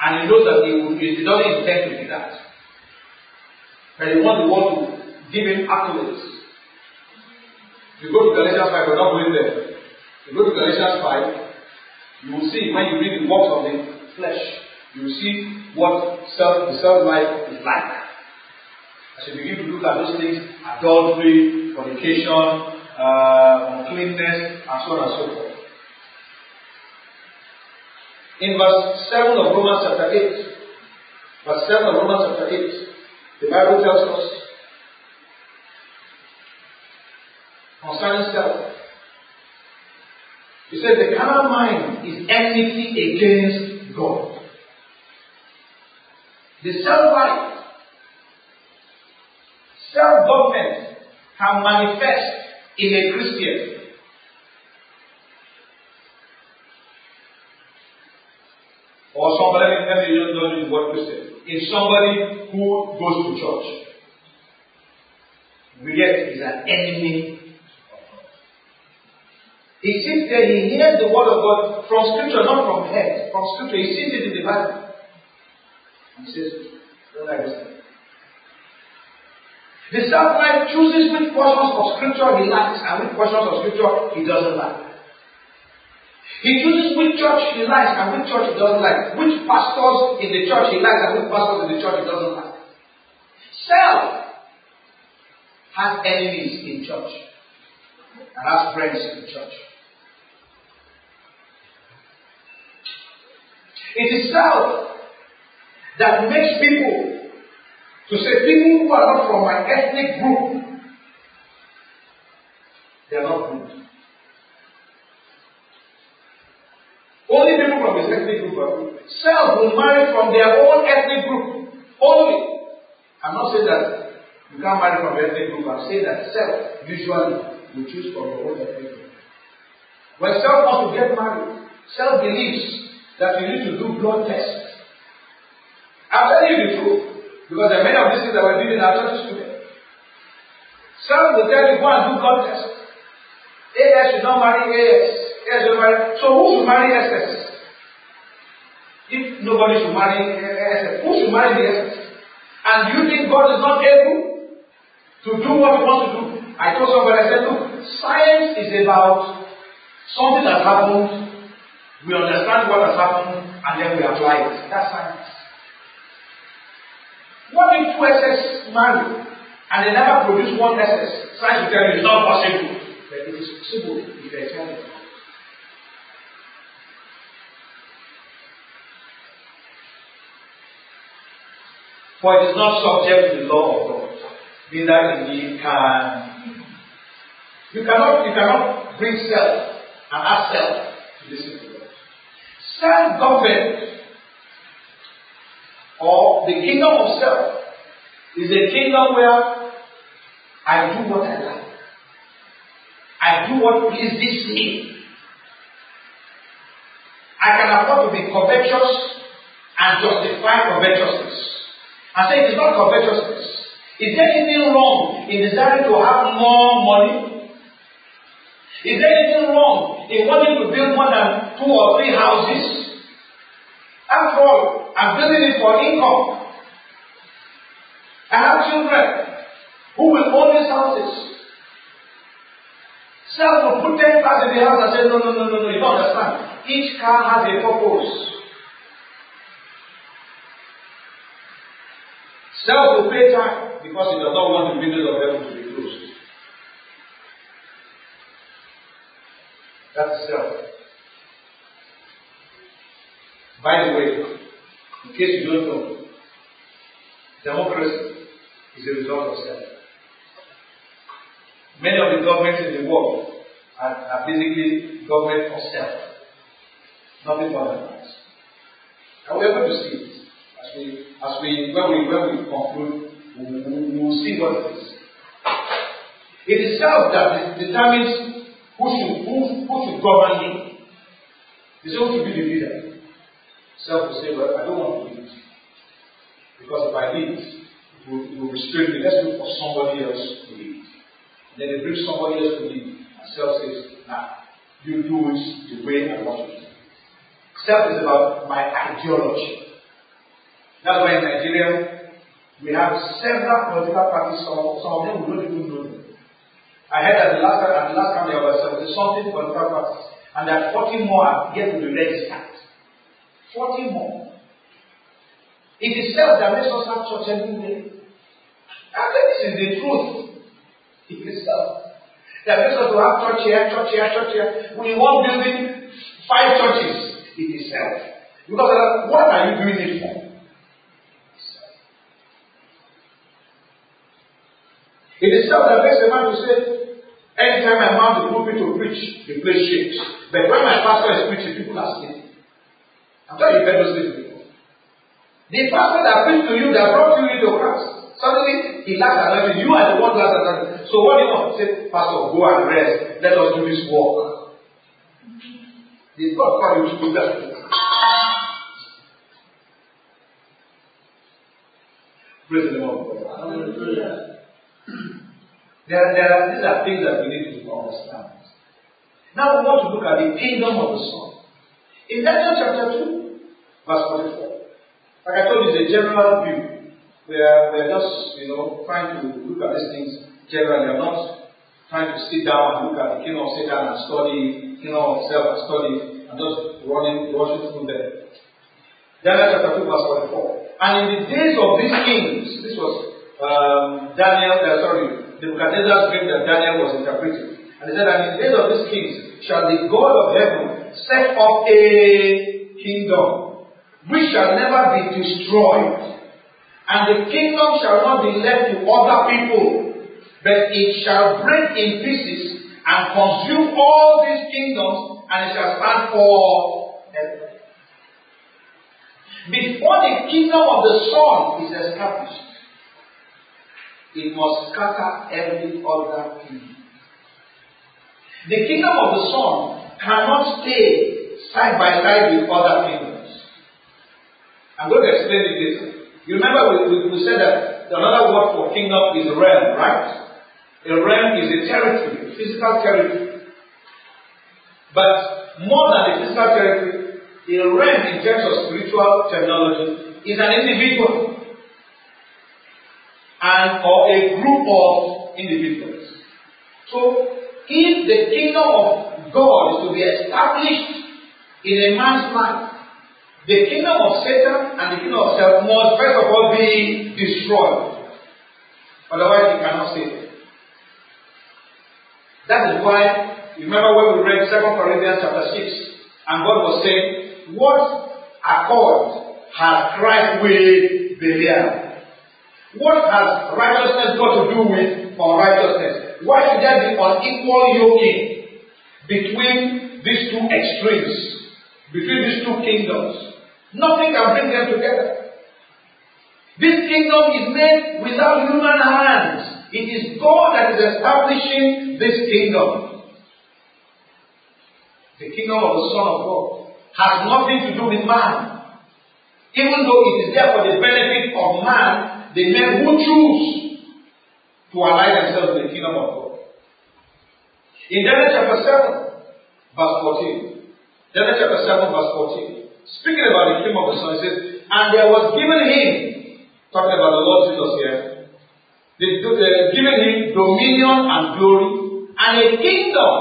And he knows that he, will, he doesn't intend to be that. But he wants the world to give him accolades. If you go to Galatians 5, we're not going there. You go to Galatians 5, you will see when you read the works of the flesh, you will see what self, the self life is like. As you begin to look at those things, adultery, fornication, uh, uncleanness, and so on and so forth. In verse 7 of Romans chapter 8, verse 7 of Romans chapter 8, the Bible tells us concerning self. He said the carnal mind is enmity against God. The self-life, self-government can manifest in a Christian. Or somebody, let me just don't use the word Christian. In somebody who goes to church. Yet is an enemy he sits there, he hears the word of God from scripture, not from head, from scripture. He sees it in the Bible. He says, Don't like this The self-life chooses which portions of scripture he likes and which portions of scripture he doesn't like. He chooses which church he likes and which church he doesn't like. Which pastors in the church he likes and which pastors in the church he doesn't like. Self has enemies in church and has friends in church. It is self that makes people to say people who are not from my ethnic group, they are not good. Only people from his ethnic group are good. Self will marry from their own ethnic group. Only. I'm not saying that you can't marry from your ethnic group. I'm saying that self usually will choose from your own ethnic group. When self wants to get married, self believes that you need to do blood tests. I'm telling you the truth. Because there are many of these things that we're doing in our churches today. Some will tell you, go and do blood tests. AS should not marry AS. AS should marry. So who should marry SS? If nobody should marry SS, who should marry the SS? And do you think God is not able to do what he wants to do? I told somebody, I said, look, science is about something that happened, we understand what has happened, and then we apply it. That's science. What if two SS marry and they never produce one SS? Science will tell you it's not possible. But it is possible if they tell you. For it is not subject to the law of God, neither indeed can. You cannot, you cannot bring self and ask self to listen to God. Self government or the kingdom of self is a kingdom where I do what I like. I do what pleases me. I can afford to be covetous and justify covetousness. I say it is not covetousness. Is there anything wrong in desiring to have more money? Is there anything wrong in wanting to build more than two or three houses? After all, I'm building it for income. I have children who will own these houses. Self will put 10 cars in the house and say, no, no, no, no, no, you don't understand. Each car has a purpose. Self will pay time because he does not want the windows of heaven be closed. That's self. By the way, in case you don't know, democracy is a result of self. Many of the governments in the world are, are basically government of self. Nothing more than that. And going to see it. As we, as we, when we, when we conclude, we, we, we will see what it is. It is self that determines who should, who, who should govern me. It's who should be the leader. Self will say, well, I don't want to lead. Because if I lead, it will, it will restrain me. Let's look for somebody else to lead. And then they bring somebody else to lead. And self says, nah, you do it the way I want to do it. Self is about my ideology. That's why in Nigeria, we have several political parties, some, some of them we don't even know. I heard that the last at the last time there were 70 something political parties, and that 40 more are yet to be registered. 40 more. It is self that makes us have church every day. Think this is the truth. It is self. That makes us to have church here, church here, church here. We want building five churches. It is self. Because uh, what are you doing it for? It is self that makes a man to say, anytime I mount the pulpit to preach, the place shakes. But when my pastor is preaching, people are sleeping. I'm telling you, those things before. The pastor that preached to you, that brought you into Christ, suddenly he lacks anointing. You are the one that has anointing. So what do you want? Say, Pastor, go and rest. Let us do this work. The God called you to do that. Praise the Lord. Hallelujah. There, there are, these are things that we need to understand. Now we want to look at the kingdom of the Son. In Daniel chapter 2, verse 44, like I told you, it's a general view. We are, we are just, you know, trying to look at these things generally. I'm not trying to sit down and look at the kingdom of Satan and study, kingdom of self and study, and just running, rushing through them. Daniel chapter 2, verse 44. And in the days of these kings, this was um, Daniel, uh, sorry, Nebuchadnezzar's dream that Daniel was interpreting. And he said, And in the days of these kings shall the God of heaven set up a kingdom which shall never be destroyed. And the kingdom shall not be left to other people, but it shall break in pieces and consume all these kingdoms, and it shall stand for ever. Before the kingdom of the Son is established, it must scatter every other kingdom. The kingdom of the Son cannot stay side by side with other kingdoms. I'm going to explain it later. You remember we, we, we said that another word for kingdom is realm, right? A realm is a territory, a physical territory. But more than a physical territory, a realm in terms of spiritual terminology is an individual and or a group of individuals. So if the kingdom of God is to be established in a man's life, the kingdom of Satan and the kingdom of self must first of all be destroyed. Otherwise, he cannot save. That is why, remember when we read 2 Corinthians chapter 6, and God was saying, What accord has Christ with Belial? What has righteousness got to do with unrighteousness? Why should there be unequal yoking between these two extremes, between these two kingdoms. Nothing can bring them together. This kingdom is made without human hands. It is God that is establishing this kingdom. The kingdom of the Son of God has nothing to do with man. Even though it is there for the benefit of man, the men who choose to ally themselves with the kingdom of God. In Daniel chapter 7, verse 14. Daniel chapter 7, verse 14. Speaking about the kingdom of the Son, it says, And there was given him, talking about the Lord Jesus here, they, the, given him dominion and glory, and a kingdom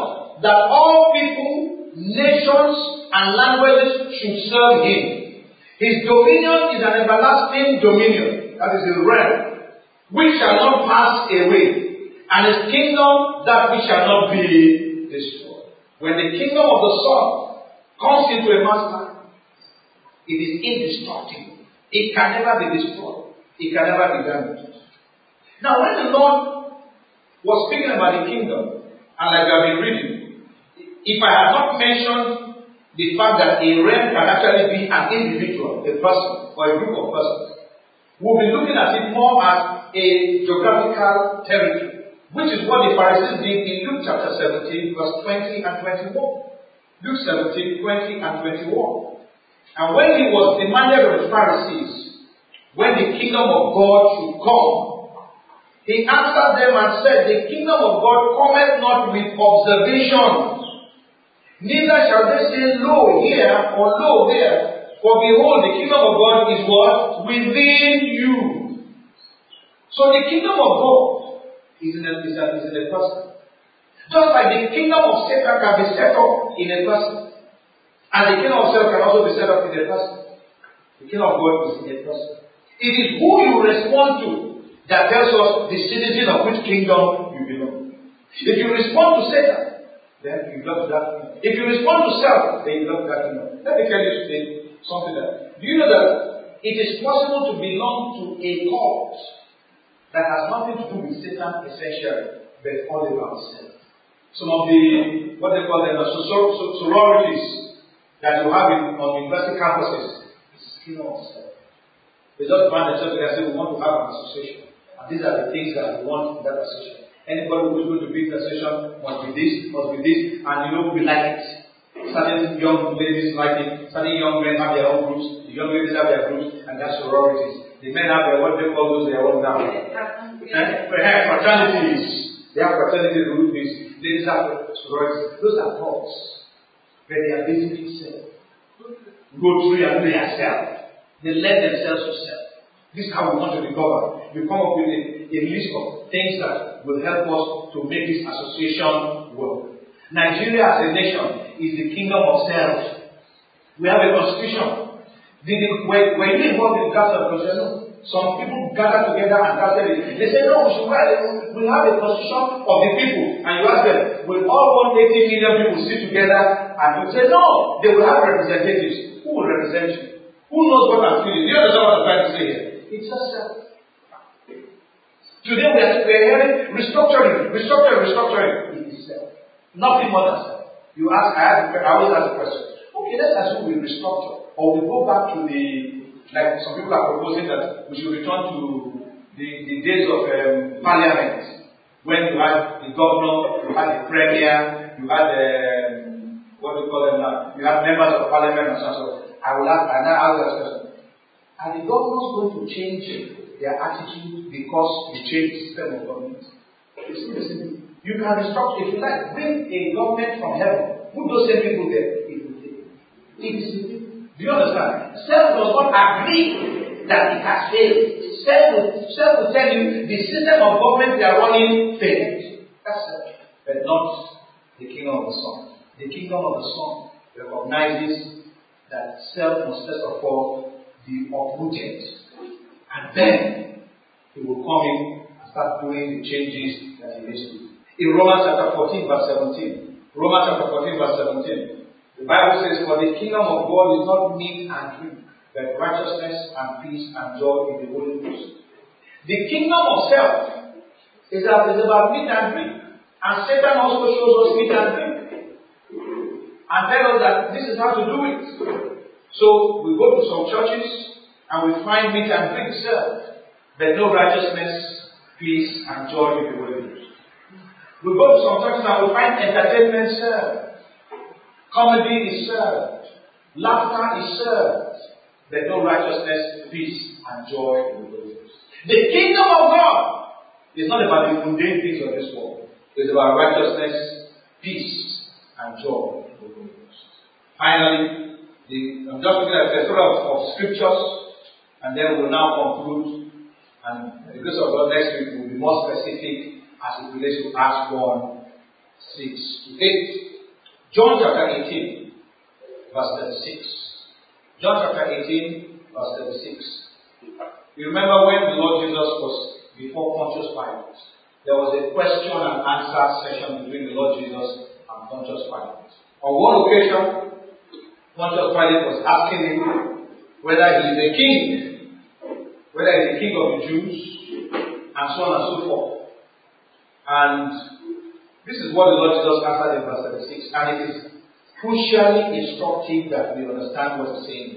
that all people, nations, and languages should serve him. His dominion is an everlasting dominion, that is his realm, which shall not pass away and his kingdom that which shall not be destroyed. When the kingdom of the Son comes into a man's life, it is indestructible. It can never be destroyed. It can never be damaged. Now, when the Lord was speaking about the kingdom, and like we have been reading, if I had not mentioned the fact that a realm can actually be an individual, a person, or a group of persons, we'll be looking at it more as a geographical territory. Which is what the Pharisees did in Luke chapter 17, verse 20 and 21. Luke 17, 20 and 21. And when he was demanded of the Pharisees, when the kingdom of God should come, he answered them and said, The kingdom of God cometh not with observation. Neither shall they say, Lo here or Lo there. For behold, the kingdom of God is what? Within you. So the kingdom of God is in a, is a, is in a person. Just like the kingdom of Satan can be set up in a person, and the kingdom of self can also be set up in a person. The kingdom of God is in a person. It is who you respond to that tells us the citizen of which kingdom you belong. If you respond to Satan, then you belong to that kingdom. If you respond to self, then you belong to that kingdom. Let me tell you something that. Do you know that it is possible to belong to a cult that has nothing to do with Satan essentially, but all about self? Some of the, what they call them, the sororities that you have in, on university campuses kingdom of self. They just band themselves and say, we want to have an association. And these are the things that we want in that association. Anybody who is going to be in the association must be this, must be this, and you know, we like it. Certain young ladies like it, certain young men have their own groups, the young ladies have their groups, and their sororities. The men have their what they call those their own now. And eh? fraternities. They have fraternity groups. Ladies have sororities. Those are cults. But they are basically self. Go through and do yourself. They let themselves to self. This is how we want to be governed. We come up with a, a list of things that will help us to make this association work. Nigeria as a nation is the kingdom of self. We have a constitution. Did it, when, when you involved in Gaza constitution, some people gather together and drafted it. They say, no, we should write, we have a constitution of the people. And you ask them, will all 180 million people sit together? And you say, no, they will have representatives. Who will represent you? Who knows what I'm feeling? Do you understand what I'm trying to say here? It's just self. Today we are, we are hearing restructuring, restructuring, restructuring. It is self. Nothing more than self. You ask, I, I always ask the question. Okay, let's assume we restructure. Or we go back to the like some people are proposing that we should return to the, the days of um, parliament, when you had the governor, you had the premier, you had the, um, what do you call them now? You had members of parliament and so on. So I will ask, and now ask this question. Are the governors going to change their attitude because you change the system of government? You can restructure, if you like, bring a government from heaven. Put those same people there. It is do you understand? Self does not agree that it has failed. Self will, self will tell you the system of government we are running failed. That's self. But not the kingdom of the Son. The kingdom of the Son recognizes that self must first of all be uprooted. And then he will come in and start doing the changes that he needs to do. In Romans chapter 14, verse 17. Romans chapter 14, verse 17. The Bible says, For the kingdom of God is not meat and drink, but righteousness and peace and joy in the Holy Ghost. The kingdom of self is, about meat and drink. And Satan also shows us meat and drink. And tell us that this is how to do it. So we go to some churches and we find meat and drink served, but no righteousness, peace, and joy in the Holy Ghost. We go to some churches and we find entertainment served. Comedy is served. Laughter is served. But no righteousness, peace, and joy in the Holy The kingdom of God is not about the mundane things of this world. It's about righteousness, peace, and joy in the Holy Ghost. Finally, the, I'm just looking at the sort of, of scriptures, and then we'll now conclude. And the grace of God next week will be more specific as it relates to Acts 1 6 to 8. John chapter 18, verse 36. John chapter 18, verse 36. You remember when the Lord Jesus was before Pontius Pilate? There was a question and answer session between the Lord Jesus and Pontius Pilate. On one occasion, Pontius Pilate was asking him whether he is a king, whether he is the king of the Jews, and so on and so forth. And this is what the Lord Jesus answered in verse 36, and it is crucially instructive that we understand what he's saying.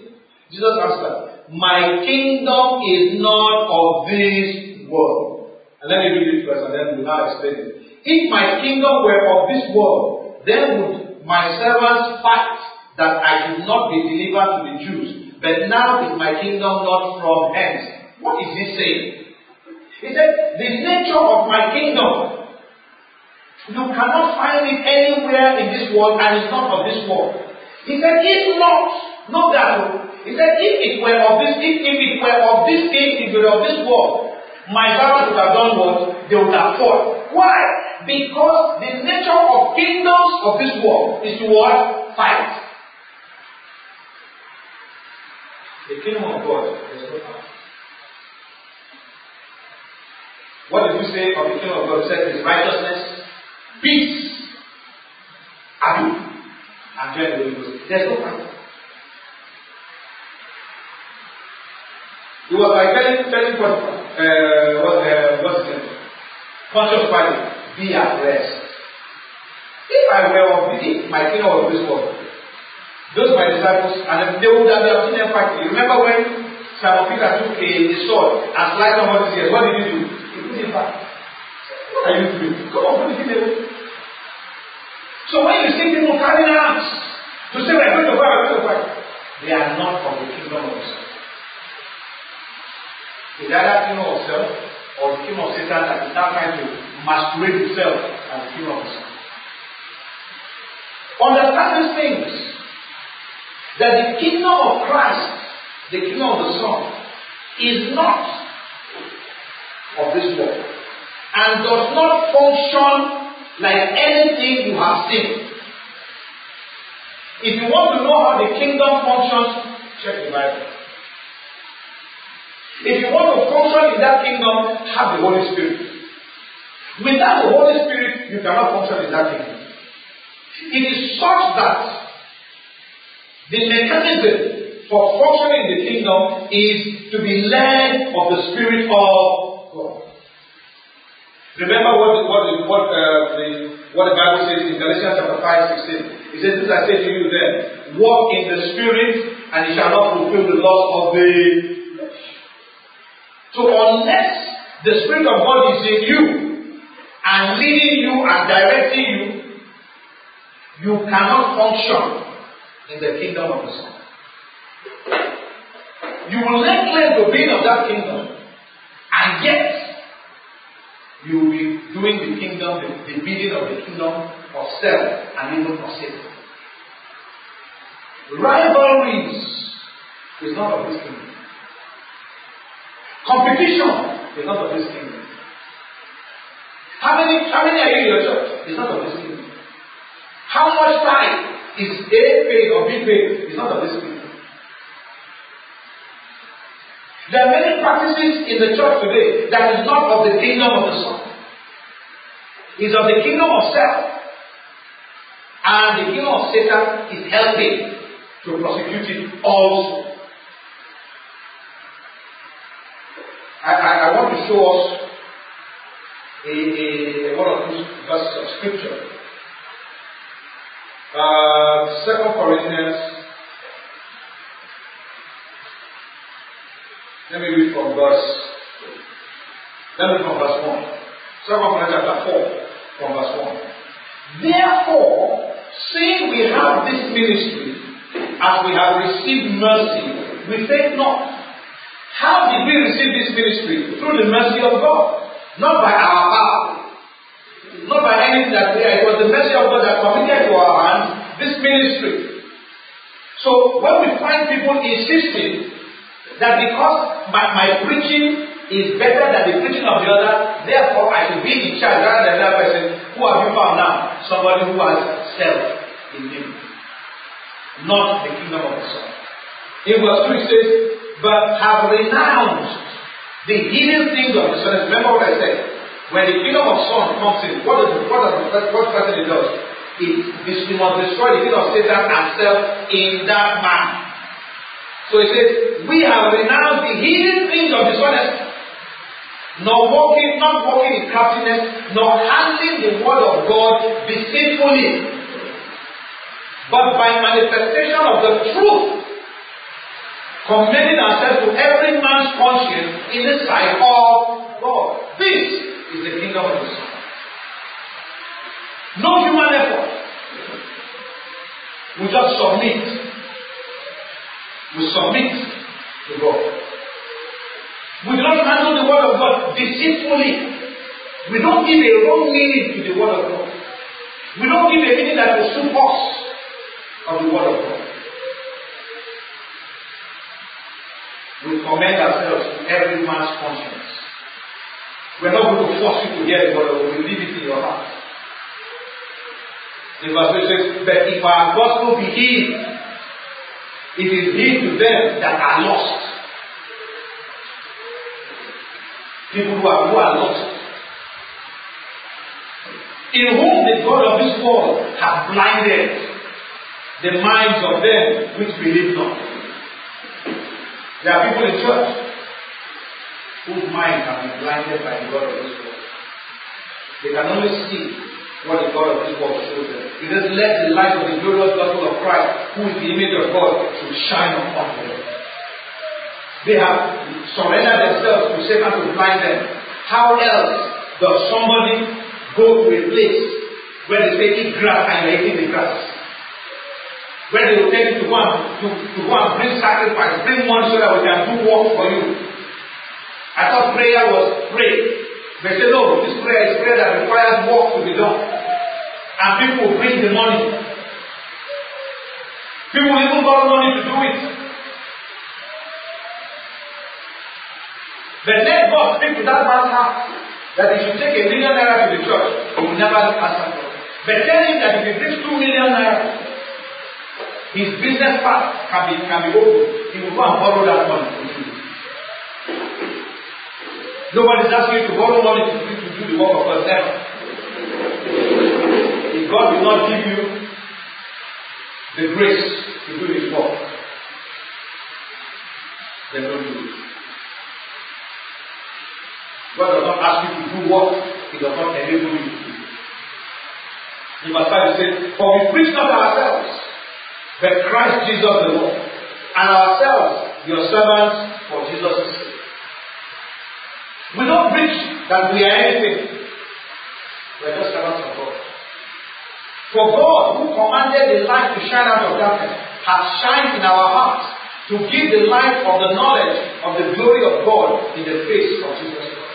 Jesus answered, My kingdom is not of this world. And let me read this verse and then we'll now explain it. If my kingdom were of this world, then would my servants fight that I should not be delivered to the Jews. But now is my kingdom not from hence. What is he saying? He said, The nature of my kingdom you cannot find it anywhere in this world and it's not of this world. He said, if not, no doubt. He said, if it were of this, if, if it were of this king, if it were of this world, my servants would have done what? They would have fought. Why? Because the nature of kingdoms of this world is to what? Fight. The kingdom of God is no fight. What did you say of the kingdom of God? He said, His righteousness, peace, happy, and joy the Holy Ghost. There's no fight. It was like telling, telling what, uh, what, uh, what's it? Conscious party, be at rest. If I were of if my kingdom of this world, those my disciples, and they would have been seen them fighting. Remember when Simon Peter took a, a sword and sliced somebody's ear? What did he do? It back. What are you doing? Come on, put it away. So when you see people carrying arms to say we're going to fight, we're going to fight, they are not from the kingdom of world. It's either kingdom of self or the kingdom of Satan that is now trying to masquerade himself as the kingdom of the Understand these things. That the kingdom of Christ, the kingdom of the Son, is not of this world and does not function like anything you have seen. If you want to know how the kingdom functions, check the Bible. If you want to function in that kingdom, have the Holy Spirit. Without the Holy Spirit, you cannot function in that kingdom. It is such that the mechanism for functioning in the kingdom is to be led of the Spirit of God. Remember what what what, uh, the, what the Bible says in Galatians chapter 5 16. It says, This I say to you then, walk in the Spirit, and you shall not fulfill the lust of the flesh. so unless the Spirit of God is in you and leading you and directing you, you cannot function in the kingdom of the Son. You will neglect the being of that kingdom, and yet you will be doing the kingdom, the, the bidding of the kingdom of self and even of Satan. Rivalries is not of this kingdom. Competition is not of this kingdom. How many, how many are you in your church? It's not of this kingdom. How much time is A paid or B paid? It's not of this kingdom. There are many practices in the church today that is not of the kingdom of the Son. It's of the kingdom of self. And the kingdom of Satan is helping to prosecute it also. I, I, I want to show us a, a, one of these verses of scripture. Uh, Corinthians. Let me read from verse. Let me from verse one. Second Corinthians chapter four, from verse one. Therefore, seeing we have this ministry, as we have received mercy, we faint not. How did we receive this ministry? Through the mercy of God, not by our power, not by anything that we are. It was the mercy of God that committed to our hands this ministry. So when we find people insisting that because my, my preaching is better than the preaching of the other, therefore I should be in charge rather than that person, who have you found now? Somebody who has self in him, not the kingdom of the Son. In verse 2 it says, but have renounced the hidden things of the Son. Remember what I said. When the kingdom of Son comes in, what does what does what person it does? It, it must destroy the kingdom of Satan and self in that man. So it says, we have renounced the hidden things of dishonesty, nor walking, not walking in craftiness, nor handling the word of God deceitfully, but by manifestation of the truth commending ourselves to every man's conscience in the sight of God. This is the kingdom of the Son. No human effort. We just submit. We submit to God. We do not handle the word of God deceitfully. We don't give a wrong meaning to the word of God. We don't give a meaning that will suit us of the word of God. we commend ourselves to every man's conscience. We're not going to force you to hear the word, but we leave it in your heart. The verse says, But if our gospel be hid, it is hid to them that are lost. People who are, who are lost. In whom the God of this world hath blinded the minds of them which believe not. There are people in church whose minds have been blinded by the God of this world. They can only see what the God of this world shows them. It says, Let the light of the glorious gospel of Christ, who is the image of God, to shine upon them. They have surrendered themselves to Satan to blind them. How else does somebody go to a place where they say eat grass and you're eating the grass? Where they will tell you to go and to, to go and bring sacrifice, bring one so that we can do work for you. I thought prayer was pray. They say, no, this prayer is prayer that requires work to be done. And people bring the money. People even borrow money to do it. But let God speak to that man's heart that he should take a million naira to the church. He will never answer God. But tell him that if he brings two million naira, his business path can be can be open. He will go and borrow that money. Nobody's asking you to borrow money to, to do the work of. Never. If God will not give you the grace to do His work, then don't do it. God does not ask you to do what He does not enable you to do. 5 it says, For we preach not ourselves, but Christ Jesus the Lord, and ourselves your servants for Jesus' We don't preach that we are anything. We are just servants of God. For God, who commanded the light to shine out of darkness, has shined in our hearts to give the light of the knowledge of the glory of God in the face of Jesus Christ.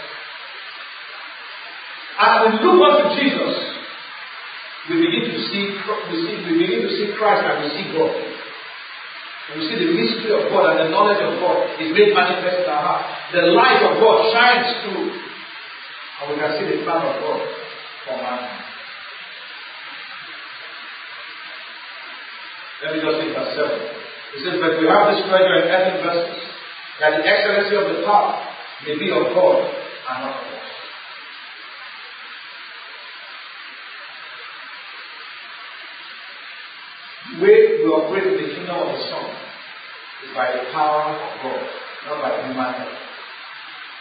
As we look unto Jesus, we begin to see, we, see, we begin to see Christ and we see God. And we see the mystery of God and the knowledge of God is made manifest in our heart. The light of God shines through. And we can see the plan of God for mankind. Let me just read verse 7. It says, But we have this treasure in earthen vessels, that the excellency of the power may be of God and not of us. The way we operate in the kingdom of the Son by the power of God, not by human effort.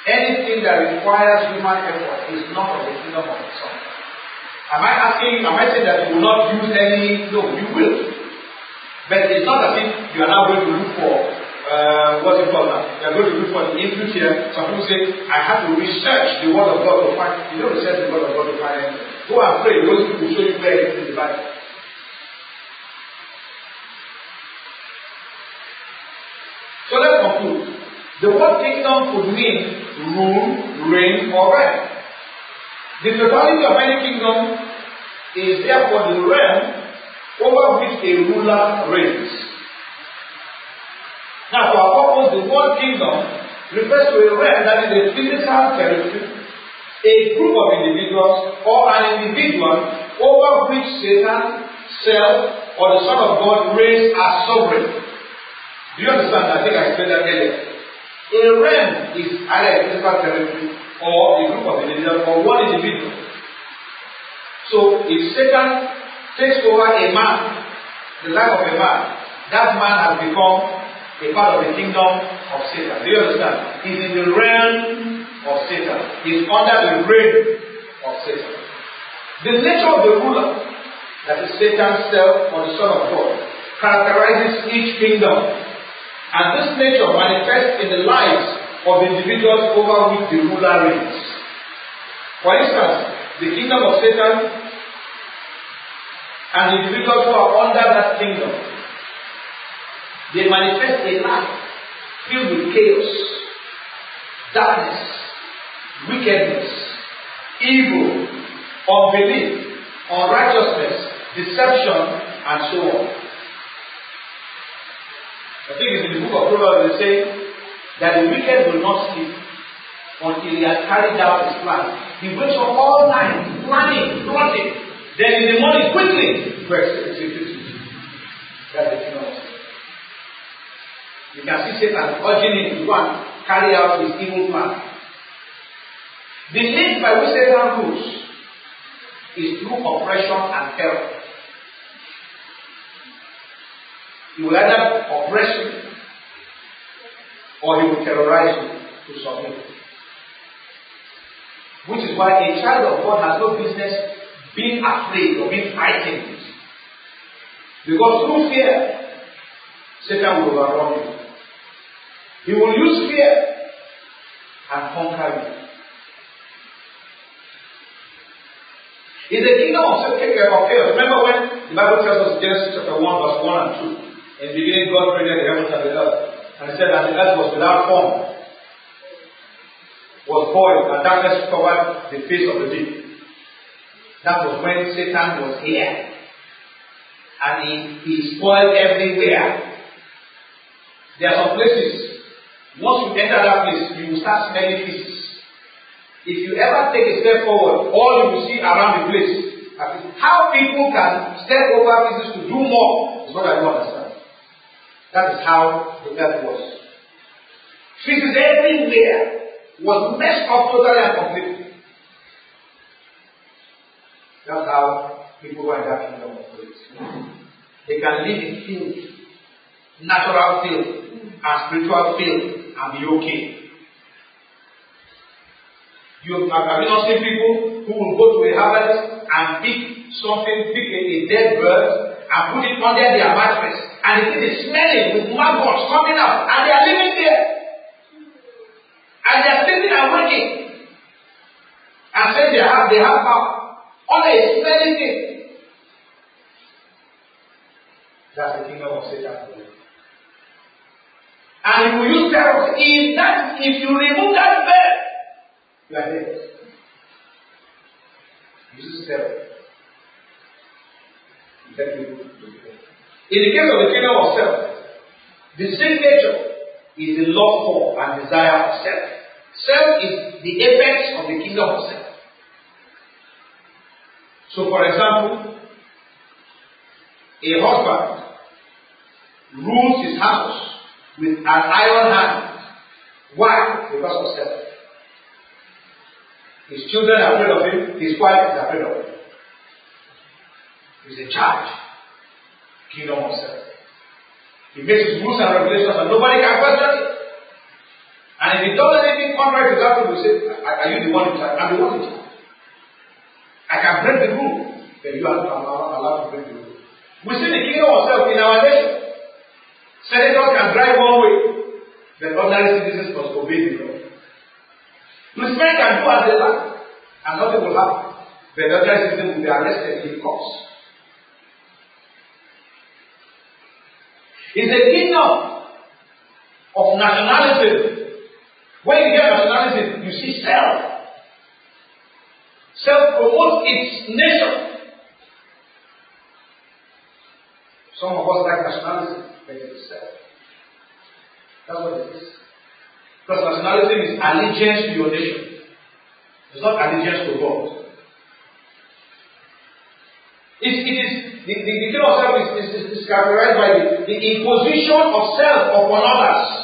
Anything that requires human effort is not of the kingdom of the Son. Am I asking, am I saying that you will not use any? No, you will. But it's not as if you are now going to look for, uh, what's it called now? You are going to look for the input here. Some people say, I have to research the Word of God to find. You don't research the Word of God to find anything. Go and pray. Those people will show you where it is in the Bible. So let's conclude. The word kingdom could mean rule, reign, or reign. The totality of any kingdom is therefore the realm over which a ruler reigns. Now, for our purpose, the word kingdom refers to a realm that is a physical territory, a group of individuals, or an individual over which Satan, self, or the Son of God reigns as sovereign. Do you understand? I think I explained that earlier. A realm is either a physical territory or a group of individuals or one individual. So if Satan takes over a man, the life of a man, that man has become a part of the kingdom of Satan. Do you understand? He's in the realm of Satan. He's under the reign of Satan. The nature of the ruler, that is Satan's self or the Son of God, characterizes each kingdom. And this nature manifests in the lives of individuals over which the ruler reigns. For instance, the kingdom of Satan and the individuals who are under that kingdom, they manifest a life filled with chaos, darkness, wickedness, evil, unbelief, unrighteousness, deception, and so on. I think it's in the book of Proverbs they say that the wicked will not sleep until he has carried out his plan. He wakes up all night planning, plotting. Then in the morning, quickly, to execute it. That's the kingdom of. You can see Satan urging him to go carry out his evil plan. The means by which Satan rules is through oppression and terror. He will either oppress you or he will terrorize you to submit. Which is why a child of God has no business being afraid or being frightened. Because through fear, Satan will overrun you. He will use fear and conquer you. In the kingdom of chaos, remember when the Bible tells us Genesis chapter 1, verse 1 and 2. In the beginning, God created the heavens and the earth. And he said that the earth was without form, was void, and darkness covered the face of the deep. That was when Satan was here. And he, he spoiled everywhere. There are some places, once you enter that place, you will start smelling feces. If you ever take a step forward, all you will see around the place how people can step over pieces to do more is what I understand. That is how the earth was. Physics everywhere was messed up totally and completely. That's how people were in that kingdom. They can live in field, natural field, and spiritual field, and be okay. You have, have you not seen people who will go to a harvest and pick something, pick a, a dead bird and put it under their mattress, and the thing is smelling with maggots coming out, and they are living there. And they are sitting and working. And saying they have they have power. All a smelling thing. That's the kingdom of Satan you. And he will use terror. If that if you remove that bird, you are dead. Uses terror. In the case of the kingdom of self, the same nature is the love for and desire of self. Self is the apex of the kingdom of self. So, for example, a husband rules his house with an iron hand. Why? Because of self. His children are afraid of him, his wife is afraid of him. He's in charge. Kingdom of self. He makes his rules and regulations and nobody can question it. And if he does anything contrary to that rule, he say, Are you the one in charge? I'm the one in charge. I can break the rule, but you are not allowed to break the rule. We see the kingdom of self in our nation. Senators can drive one way, but ordinary citizens must obey the law. Policemen can do as they like, and nothing will happen. The ordinary citizen will be arrested in courts. It's a kingdom of nationalism. When you get nationalism, you see self. Self promotes its nation. Some of us like nationalism, but it's self. That's what it is. Because nationalism is allegiance to your nation. It's not allegiance to God. It, it is the, the, the kingdom of self is, is, is characterized by the, the imposition of self upon others.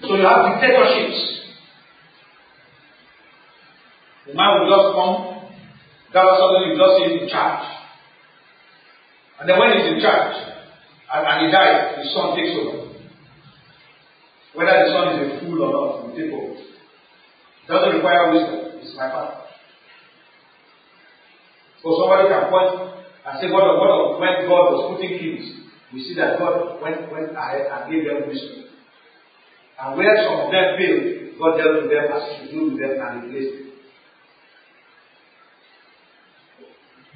So you have dictatorships. The man will just come, was suddenly you just see in charge. And then when he's in charge, and, and he dies, his son takes over. Whether the son is a fool or not, will take over. It doesn't require wisdom. It's my father. So somebody can point and say, what, what, when God was putting kings, we see that God went, went ahead and gave them wisdom. And where some of them failed, God dealt with them as He should with them and replaced them.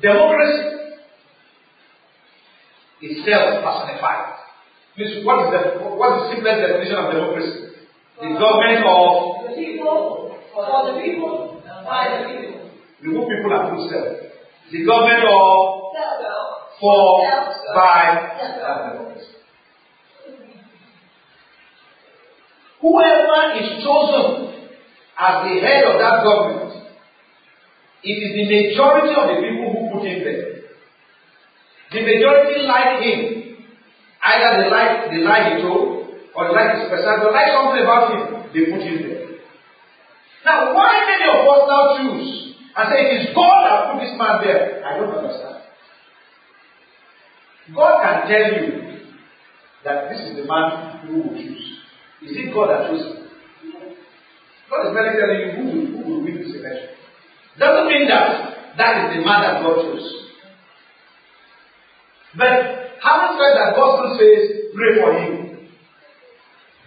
Democracy is self personified. Please, what is the what is the simplest definition of democracy? The government of the people, for the people, by the people. Remove people and put self. The government of for by. Whoever is chosen as the head of that government, it is the majority of the people who put him there. The majority like him. Either they like the lie he told, or they like his personality, they like something about him, they put him there. Now, why many of us now choose and say, It is God that put this man there. I don't understand. God can tell you that this is the man who will choose. Is it God that chose him? God is merely telling you who will, who will win this election. Doesn't mean that that is the man that God chose. But having said that, God still says, pray for him.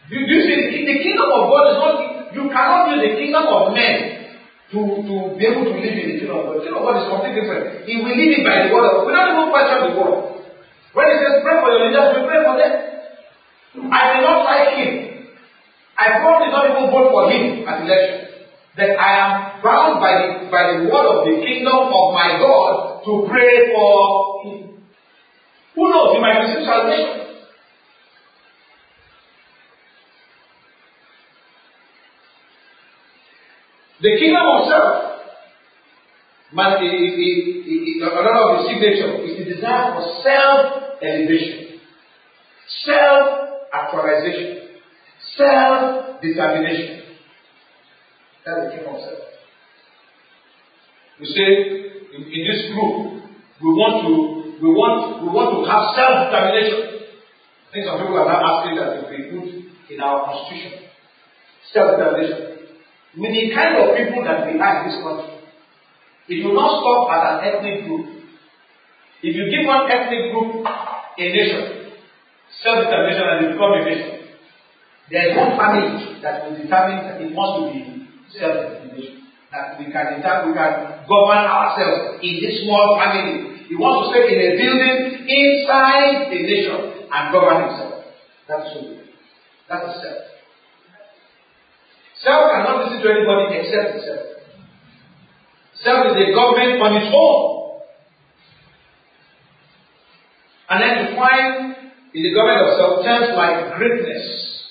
Do you see, the kingdom of God is not, you cannot use the kingdom of men to, to be able to live in the kingdom of God. The kingdom of God is completely different. He will live it by the word of God. We don't even question the word. When he says pray for your leaders, we pray for them. I may not like him. I probably not even vote for him at election. That I am bound by the, by the word of the kingdom of my God to pray for him. Who knows? He might receive salvation. The kingdom of self, man, another of the signature is the desire for self elevation, self actualization, self determination. That's the kingdom of self. We say in, in this group, we want to we want we want to have self determination. I think some people are now asking that if be put in our constitution self determination with the kind of people that we are in this country, it will not stop at an ethnic group. If you give one ethnic group a nation, self-determination, and they become a nation, there is one family that will determine that it wants to be self-determination. That we can determine, we can govern ourselves in this small family. He wants to stay in a building inside a nation and govern himself. That's so. That's the self. Self cannot listen to anybody except itself. Self is a government on its own. And then to find in the government of self terms like greatness,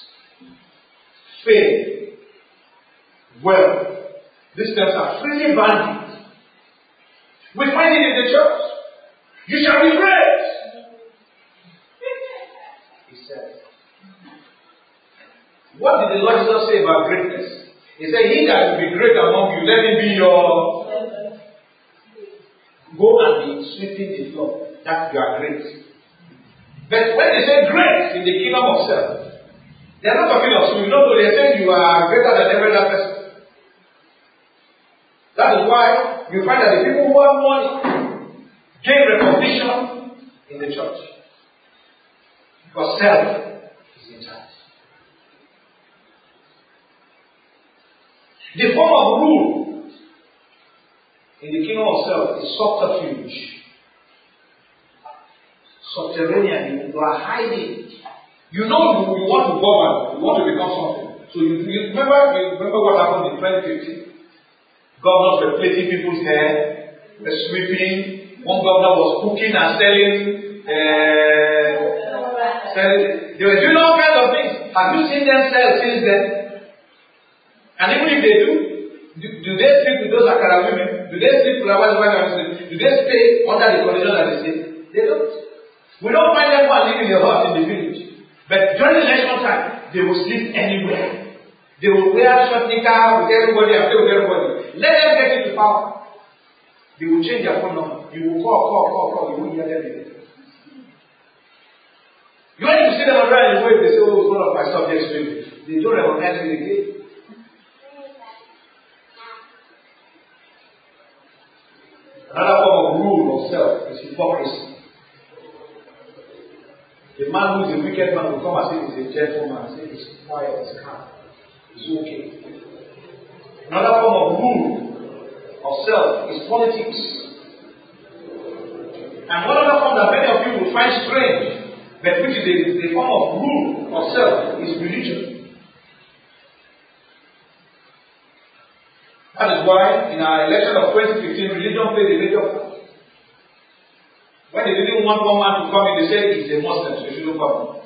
fame, wealth. These terms are freely bandied. We find it in the church. You shall be great. He said. What did the Lord Jesus say about greatness? He said, He that will be great among you, let him be your. Go and be sweeping the floor. That you are great. But when they say great in the kingdom of self, they are not talking of you. No, they are saying you are greater than every other person. That is why you find that the people who have money gain recognition in the church. Because self is in charge. The form of rule in the kingdom of self is subterfuge. Subterranean, you are hiding. You know you, you want to govern, you want to become something. So you, you remember you remember what happened in 2015? Governors were plaiting people's hair, were sweeping. One governor was cooking and selling. Uh, selling. They were doing all kinds of things. Have you seen them sell since then? And even if they do, do, do they sleep with those Akara women? Do they sleep with our wives? Do they stay under the condition that they stay? They don't. We don't find them one living in the house in the village. But during election time, they will sleep anywhere. They will wear short with everybody and play with everybody. Let them get into power. They will change their phone number. You will call, call, call, call. You won't hear them again. You when you see them around way, they say, oh, one of my subjects. They don't recognize me again. Another form of rule of self is hypocrisy. The man who is a wicked man will come and say he's a gentleman, say he's quiet, he's calm, he's okay. Another form of rule of self is politics. And one other form that many of you will find strange, but which is a, a form of rule of self, is religion. Why in our election of 2015, religion played a major part. When they didn't want one man to come in, they said he's a Muslim, so he shouldn't come.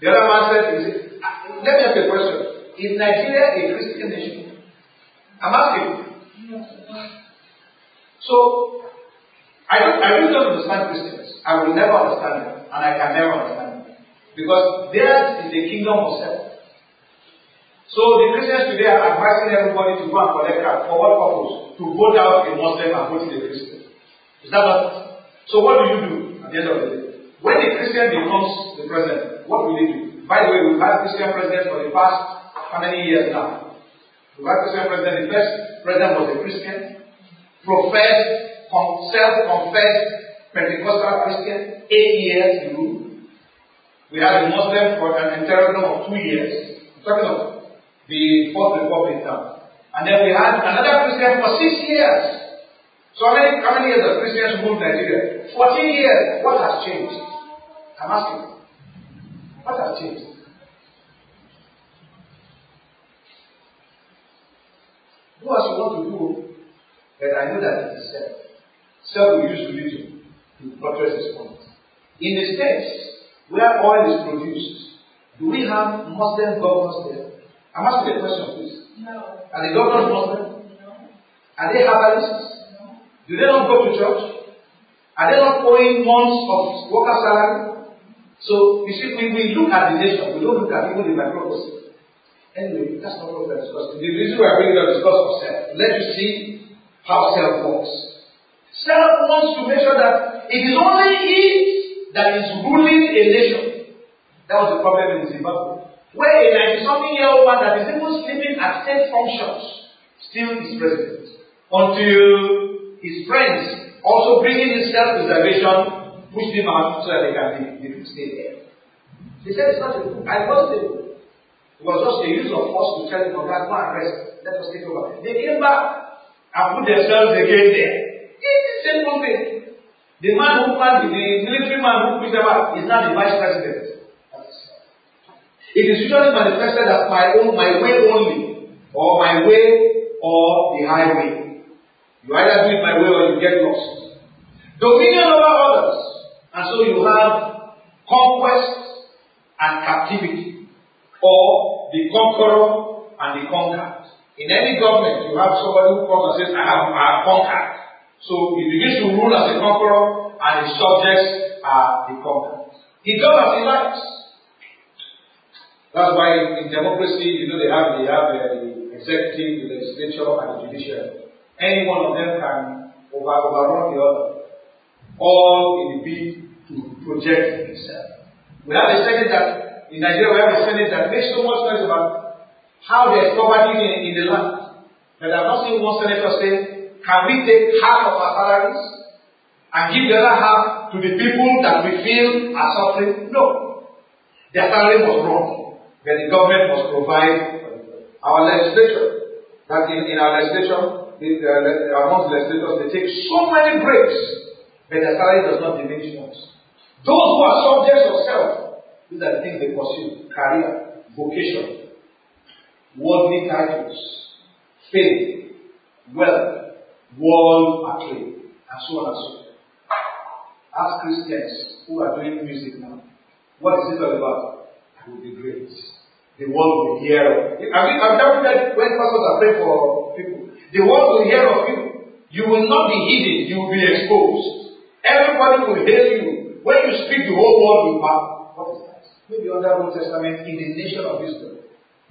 The other man said, is uh, let me ask a question. Is Nigeria a Christian nation? I'm asking. So, I don't, I really don't understand Christians. I will never understand them, and I can never understand them. Because theirs is the kingdom of self. So the Christians today are advising everybody to go and collect card. For what purpose? To vote out a Muslim and vote in a Christian. Is that not? So what do you do at the end of the day? When a Christian becomes the president, what will he do? By the way, we've had Christian presidents for the past how many years now? We've had Christian president. The first president was a Christian, professed, self-confessed Pentecostal Christian, eight years he. We had a Muslim for an interregnum of two years. I'm talking of the Fourth Republic now. And then we had another Christian for six years. So how many, how many years have Christians ruled Nigeria? 14 years. What has changed? I'm asking. What has changed? Do as you want to do, but I know that it is self. Self will use religion to buttress his point. In the States, where oil is produced, do we have Muslim governors there? I'm asking a question, please. No. Are the governors Muslim? No. Are they herbalists? No. Do they not go to church? Are they not owing months of worker salary? So, you see, when we look at the nation, we don't look at even the microcosm. Anyway, that's not what we're discussing. The reason we're bringing up discuss of self, let you see how self works. Self wants to make sure that it is only it that is ruling a nation. That was the problem in Zimbabwe. Where a 90 something year old man that is even sleeping at state functions still is president. Until his friends also bringing in self preservation push him out so that they can, they can stay there. They said it's not a book. I was a. It was just a use of force to tell them, go and rest. Let us take over. They came back and put themselves again there. It's the same thing. The man who planned the military man who put them out is now the vice president. It is usually manifested as my own, my way only, or my way or the highway. You either do it my way or you get lost. Dominion over others. And so you have conquest and captivity, or the conqueror and the conquered. In any government, you have somebody who comes and says, I have, I have conquered. So he begins to rule as a conqueror, and his subjects are the conquered. He does as he likes. That's why in, democracy, you know, they have they have uh, the executive, the legislature, and the judiciary. Any one of them can over, overrun the other, all in the bid to project itself. We have a Senate that in Nigeria we have a Senate that makes so much noise about how there is poverty in, in the land. But I've not seen one senator say, "Can we take half of our salaries and give the other half to the people that we feel are suffering?" No, their salary was wrong then the government must provide our legislature. That in, in our legislature, the, uh, amongst legislators, they take so many breaks, but the salary does not diminish much. Those who are subjects of self, these are the things they pursue career, vocation, worldly titles, fame, wealth, world acclaim, and so on and so forth. Ask Christians who are doing music now, what is it all about? It will be great. The world will hear of you. Mean, I've never that when pastors are praying for people. The world will hear of you. You will not be hidden, you will be exposed. Everybody will hear you. When you speak, the whole world will bow. What is that? Maybe under Old Testament in the nation of Israel,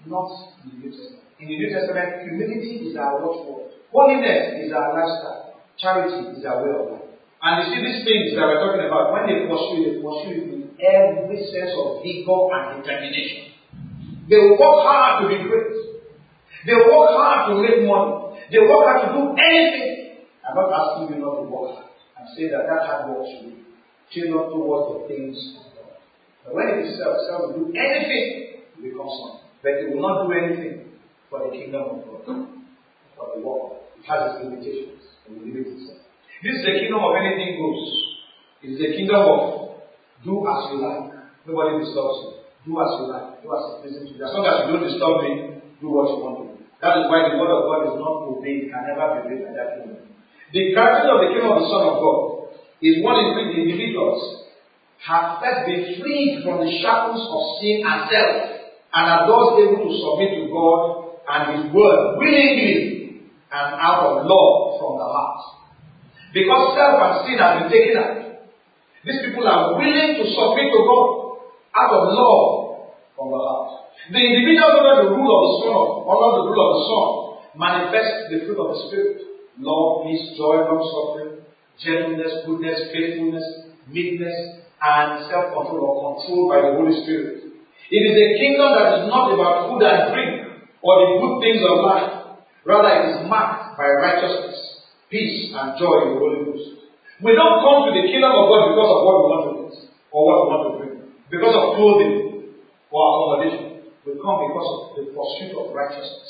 not in the New Testament. In the New Testament, humility is our watchword. Holiness is our lifestyle. Charity is our way of life. And you see these things that we're talking about, when they pursue, they pursue with every sense of vigor and determination. They work hard to be great. They work hard to make money. They work hard to do anything. I'm not asking you not to work hard. I'm saying that that hard work should be tailored towards the things of God. But when it is self, self will do anything to become something. But it will not do anything for the kingdom of God. For the work. It has its limitations. It will limit itself. This is the kingdom of anything goes. It is the kingdom of do as you like. Nobody disturbs you. Do as you like. Do as it pleases you. As long as you don't disturb me, do what you want to do. That is why the word of God is not obeyed, can never be obeyed by that kingdom. The character of the kingdom of the Son of God is one in which individuals have first been freed from the shackles of sin and self and are thus able to submit to God and His word willingly and out of love from the heart. Because self and sin have been taken out, these people are willing to submit to God out of love from the heart. The individual under the rule of the Son, under the rule of the Son, manifests the fruit of the Spirit. Love, peace, joy, long suffering, gentleness, goodness, faithfulness, meekness, and self-control or controlled by the Holy Spirit. It is a kingdom that is not about food and drink or the good things of life. Rather, it is marked by righteousness, peace, and joy in the Holy Ghost. We don't come to the kingdom of God because of what we want to eat or what we want to drink, because of clothing or accommodation. We come because of the pursuit of righteousness.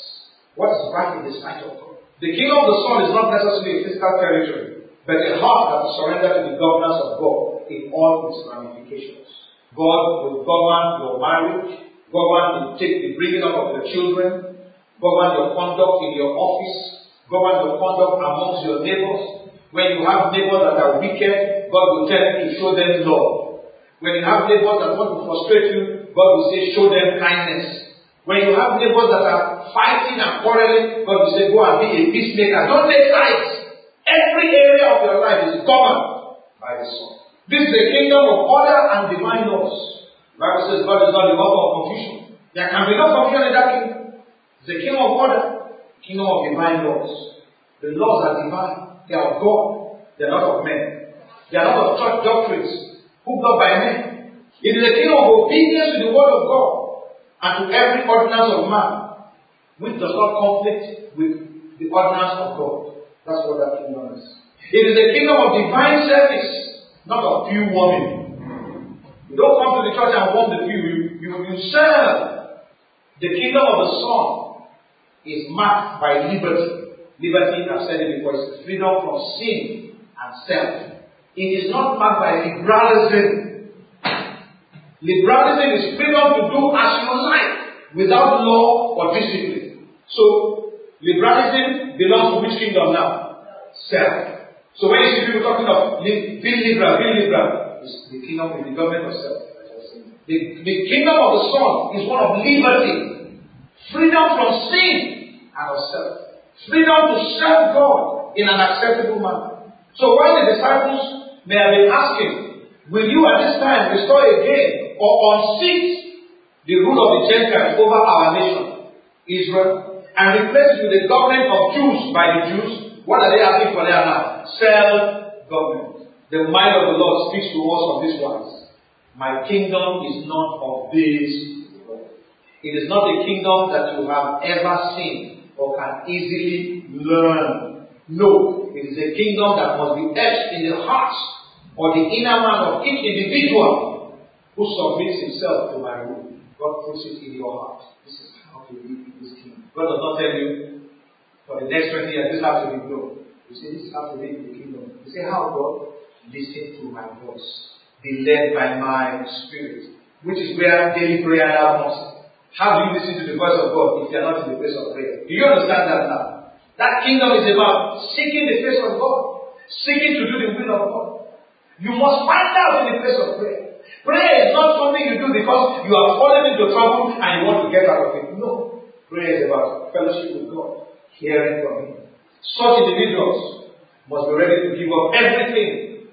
What is right in the sight of God? The kingdom of the Son is not necessarily a physical territory, but a heart that is surrendered to the governance of God in all its ramifications. God will govern your marriage, govern the, take the bringing up of your children, govern your conduct in your office, govern your conduct amongst your neighbors. When you have neighbors that are wicked, God will tell you to show them love. When you have neighbors that want to frustrate you, God will say, show them kindness. When you have neighbors that are fighting and quarreling, God will say, go and be a peacemaker. Don't take sides. Every area of your life is governed by the Son. This is a kingdom of order and divine laws. The Bible says God is not the author of confusion. There can be no confusion in that kingdom. It's a kingdom of order, kingdom of divine laws. The laws are divine. They are of God. They are not of men. They are not of church doctrines hooked up by men. It is a kingdom of obedience to the word of God and to every ordinance of man, which does not conflict with the ordinance of God. That's what that kingdom is. It is a kingdom of divine service, not of pew warming. You don't come to the church and warm the pew, you, you, you serve. The kingdom of the Son is marked by liberty. Liberty, I've said it before, is freedom from sin and self. It is not marked by liberalism. Liberalism is freedom to do as you like without law or discipline. So, liberalism belongs to which kingdom now? Self. So when you see people talking of being liberal, being liberal, it's the kingdom the government of self. The, the kingdom of the Son is one of liberty, freedom from sin and of self, freedom to serve God in an acceptable manner. So when the disciples may have been asking, Will you at this time restore again or unseat the rule of the Gentiles over our nation, Israel, and replace it with the government of Jews by the Jews? What are they asking for there now? Self-government. The mind of the Lord speaks to us of this wise. My kingdom is not of this world. It is not a kingdom that you have ever seen or can easily learn. No, it is a kingdom that must be etched in the heart or the inner man of each individual who submits himself to my rule. God puts it in your heart. This is how you live in this kingdom. God does not tell you for the next 20 years this has to be known. You say this has to live in the kingdom. You say how God? Listen to my voice. Be led by my spirit. Which is where daily prayer now comes. How do you listen to the voice of God if you are not in the place of prayer? Do you understand that now? That kingdom is about seeking the face of God, seeking to do the will of God. You must find out in the place of prayer. Prayer is not something you do because you are fallen into trouble and you want to get out of it. No. Prayer is about fellowship with God, hearing from Him. Such individuals must be ready to give up everything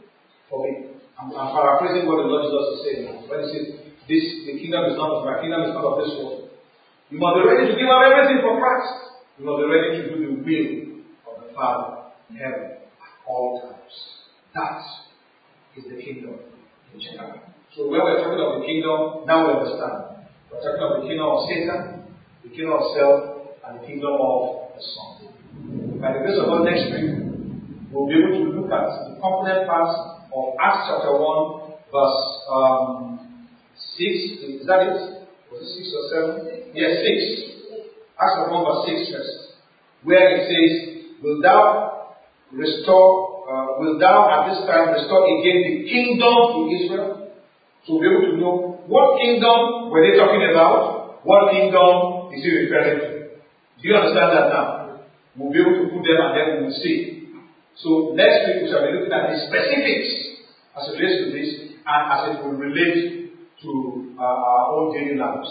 for me. I'm, I'm paraphrasing what the Lord Jesus is saying when He says, "This the kingdom is not of my kingdom is not of this world." You must be ready to give up everything for Christ. You must be ready to do the will of the Father in heaven at all times. That is the kingdom in general. So when we're talking of the kingdom, now we understand. We're talking of the kingdom of Satan, the kingdom of self, and the kingdom of the Son. By the grace of God, next week, we'll be able to look at the component parts of Acts chapter 1, verse um, 6. Is that it? Was it 6 or 7? Yes, 6. Acts chapter 1, verse 6 first. Where it says, Will thou restore, uh, will thou at this time restore again the kingdom to Israel? To be able to know what kingdom were they talking about? What kingdom is he referring to? Do you understand that now? We'll be able to put them and then we will see. So next week we shall be looking at the specifics as it relates to this and as it will relate to uh, our own daily lives.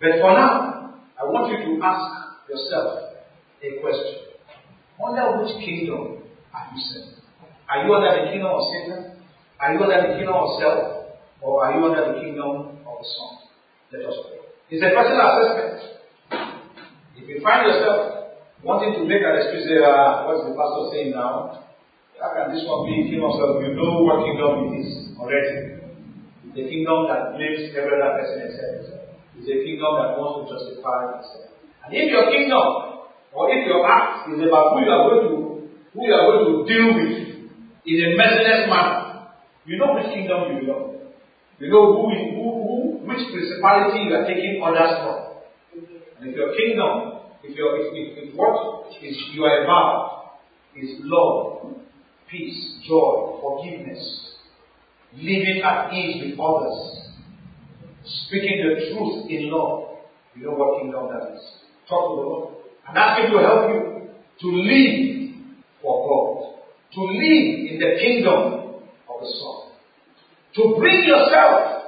But for now, I want you to ask yourself a question. Under which kingdom are you serving? Are you under the kingdom of Satan? Are you under the kingdom of self? Or are you under the kingdom of the Son? Let us pray. It's a personal assessment. If you find yourself wanting to make an excuse, uh, what's the pastor saying now? How can this one be king of self? You know what kingdom it is already. It's a kingdom that blames every other person itself. It's a kingdom that wants to justify itself. And if your kingdom, or if your act is about who you are going to, who you are going to deal with in a merciless manner, you know which kingdom you belong. You know who, who, who, which principality you are taking orders from. And if your kingdom, if your, if, if, if what is you are about is love, peace, joy, forgiveness, living at ease with others, speaking the truth in love, you know what kingdom that is. Talk to the Lord. And ask Him to help you to live for God. To live in the kingdom of the Son. To bring yourself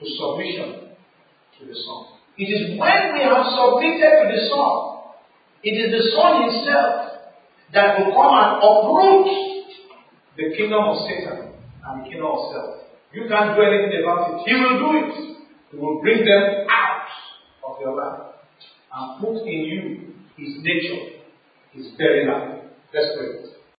to submission to the Son. It is when we have submitted to the Son, it is the Son Himself that will come and uproot the kingdom of Satan and the kingdom of self. You can't do anything about it. He will do it. He will bring them out of your life and put in you his nature, his very life. Let's pray.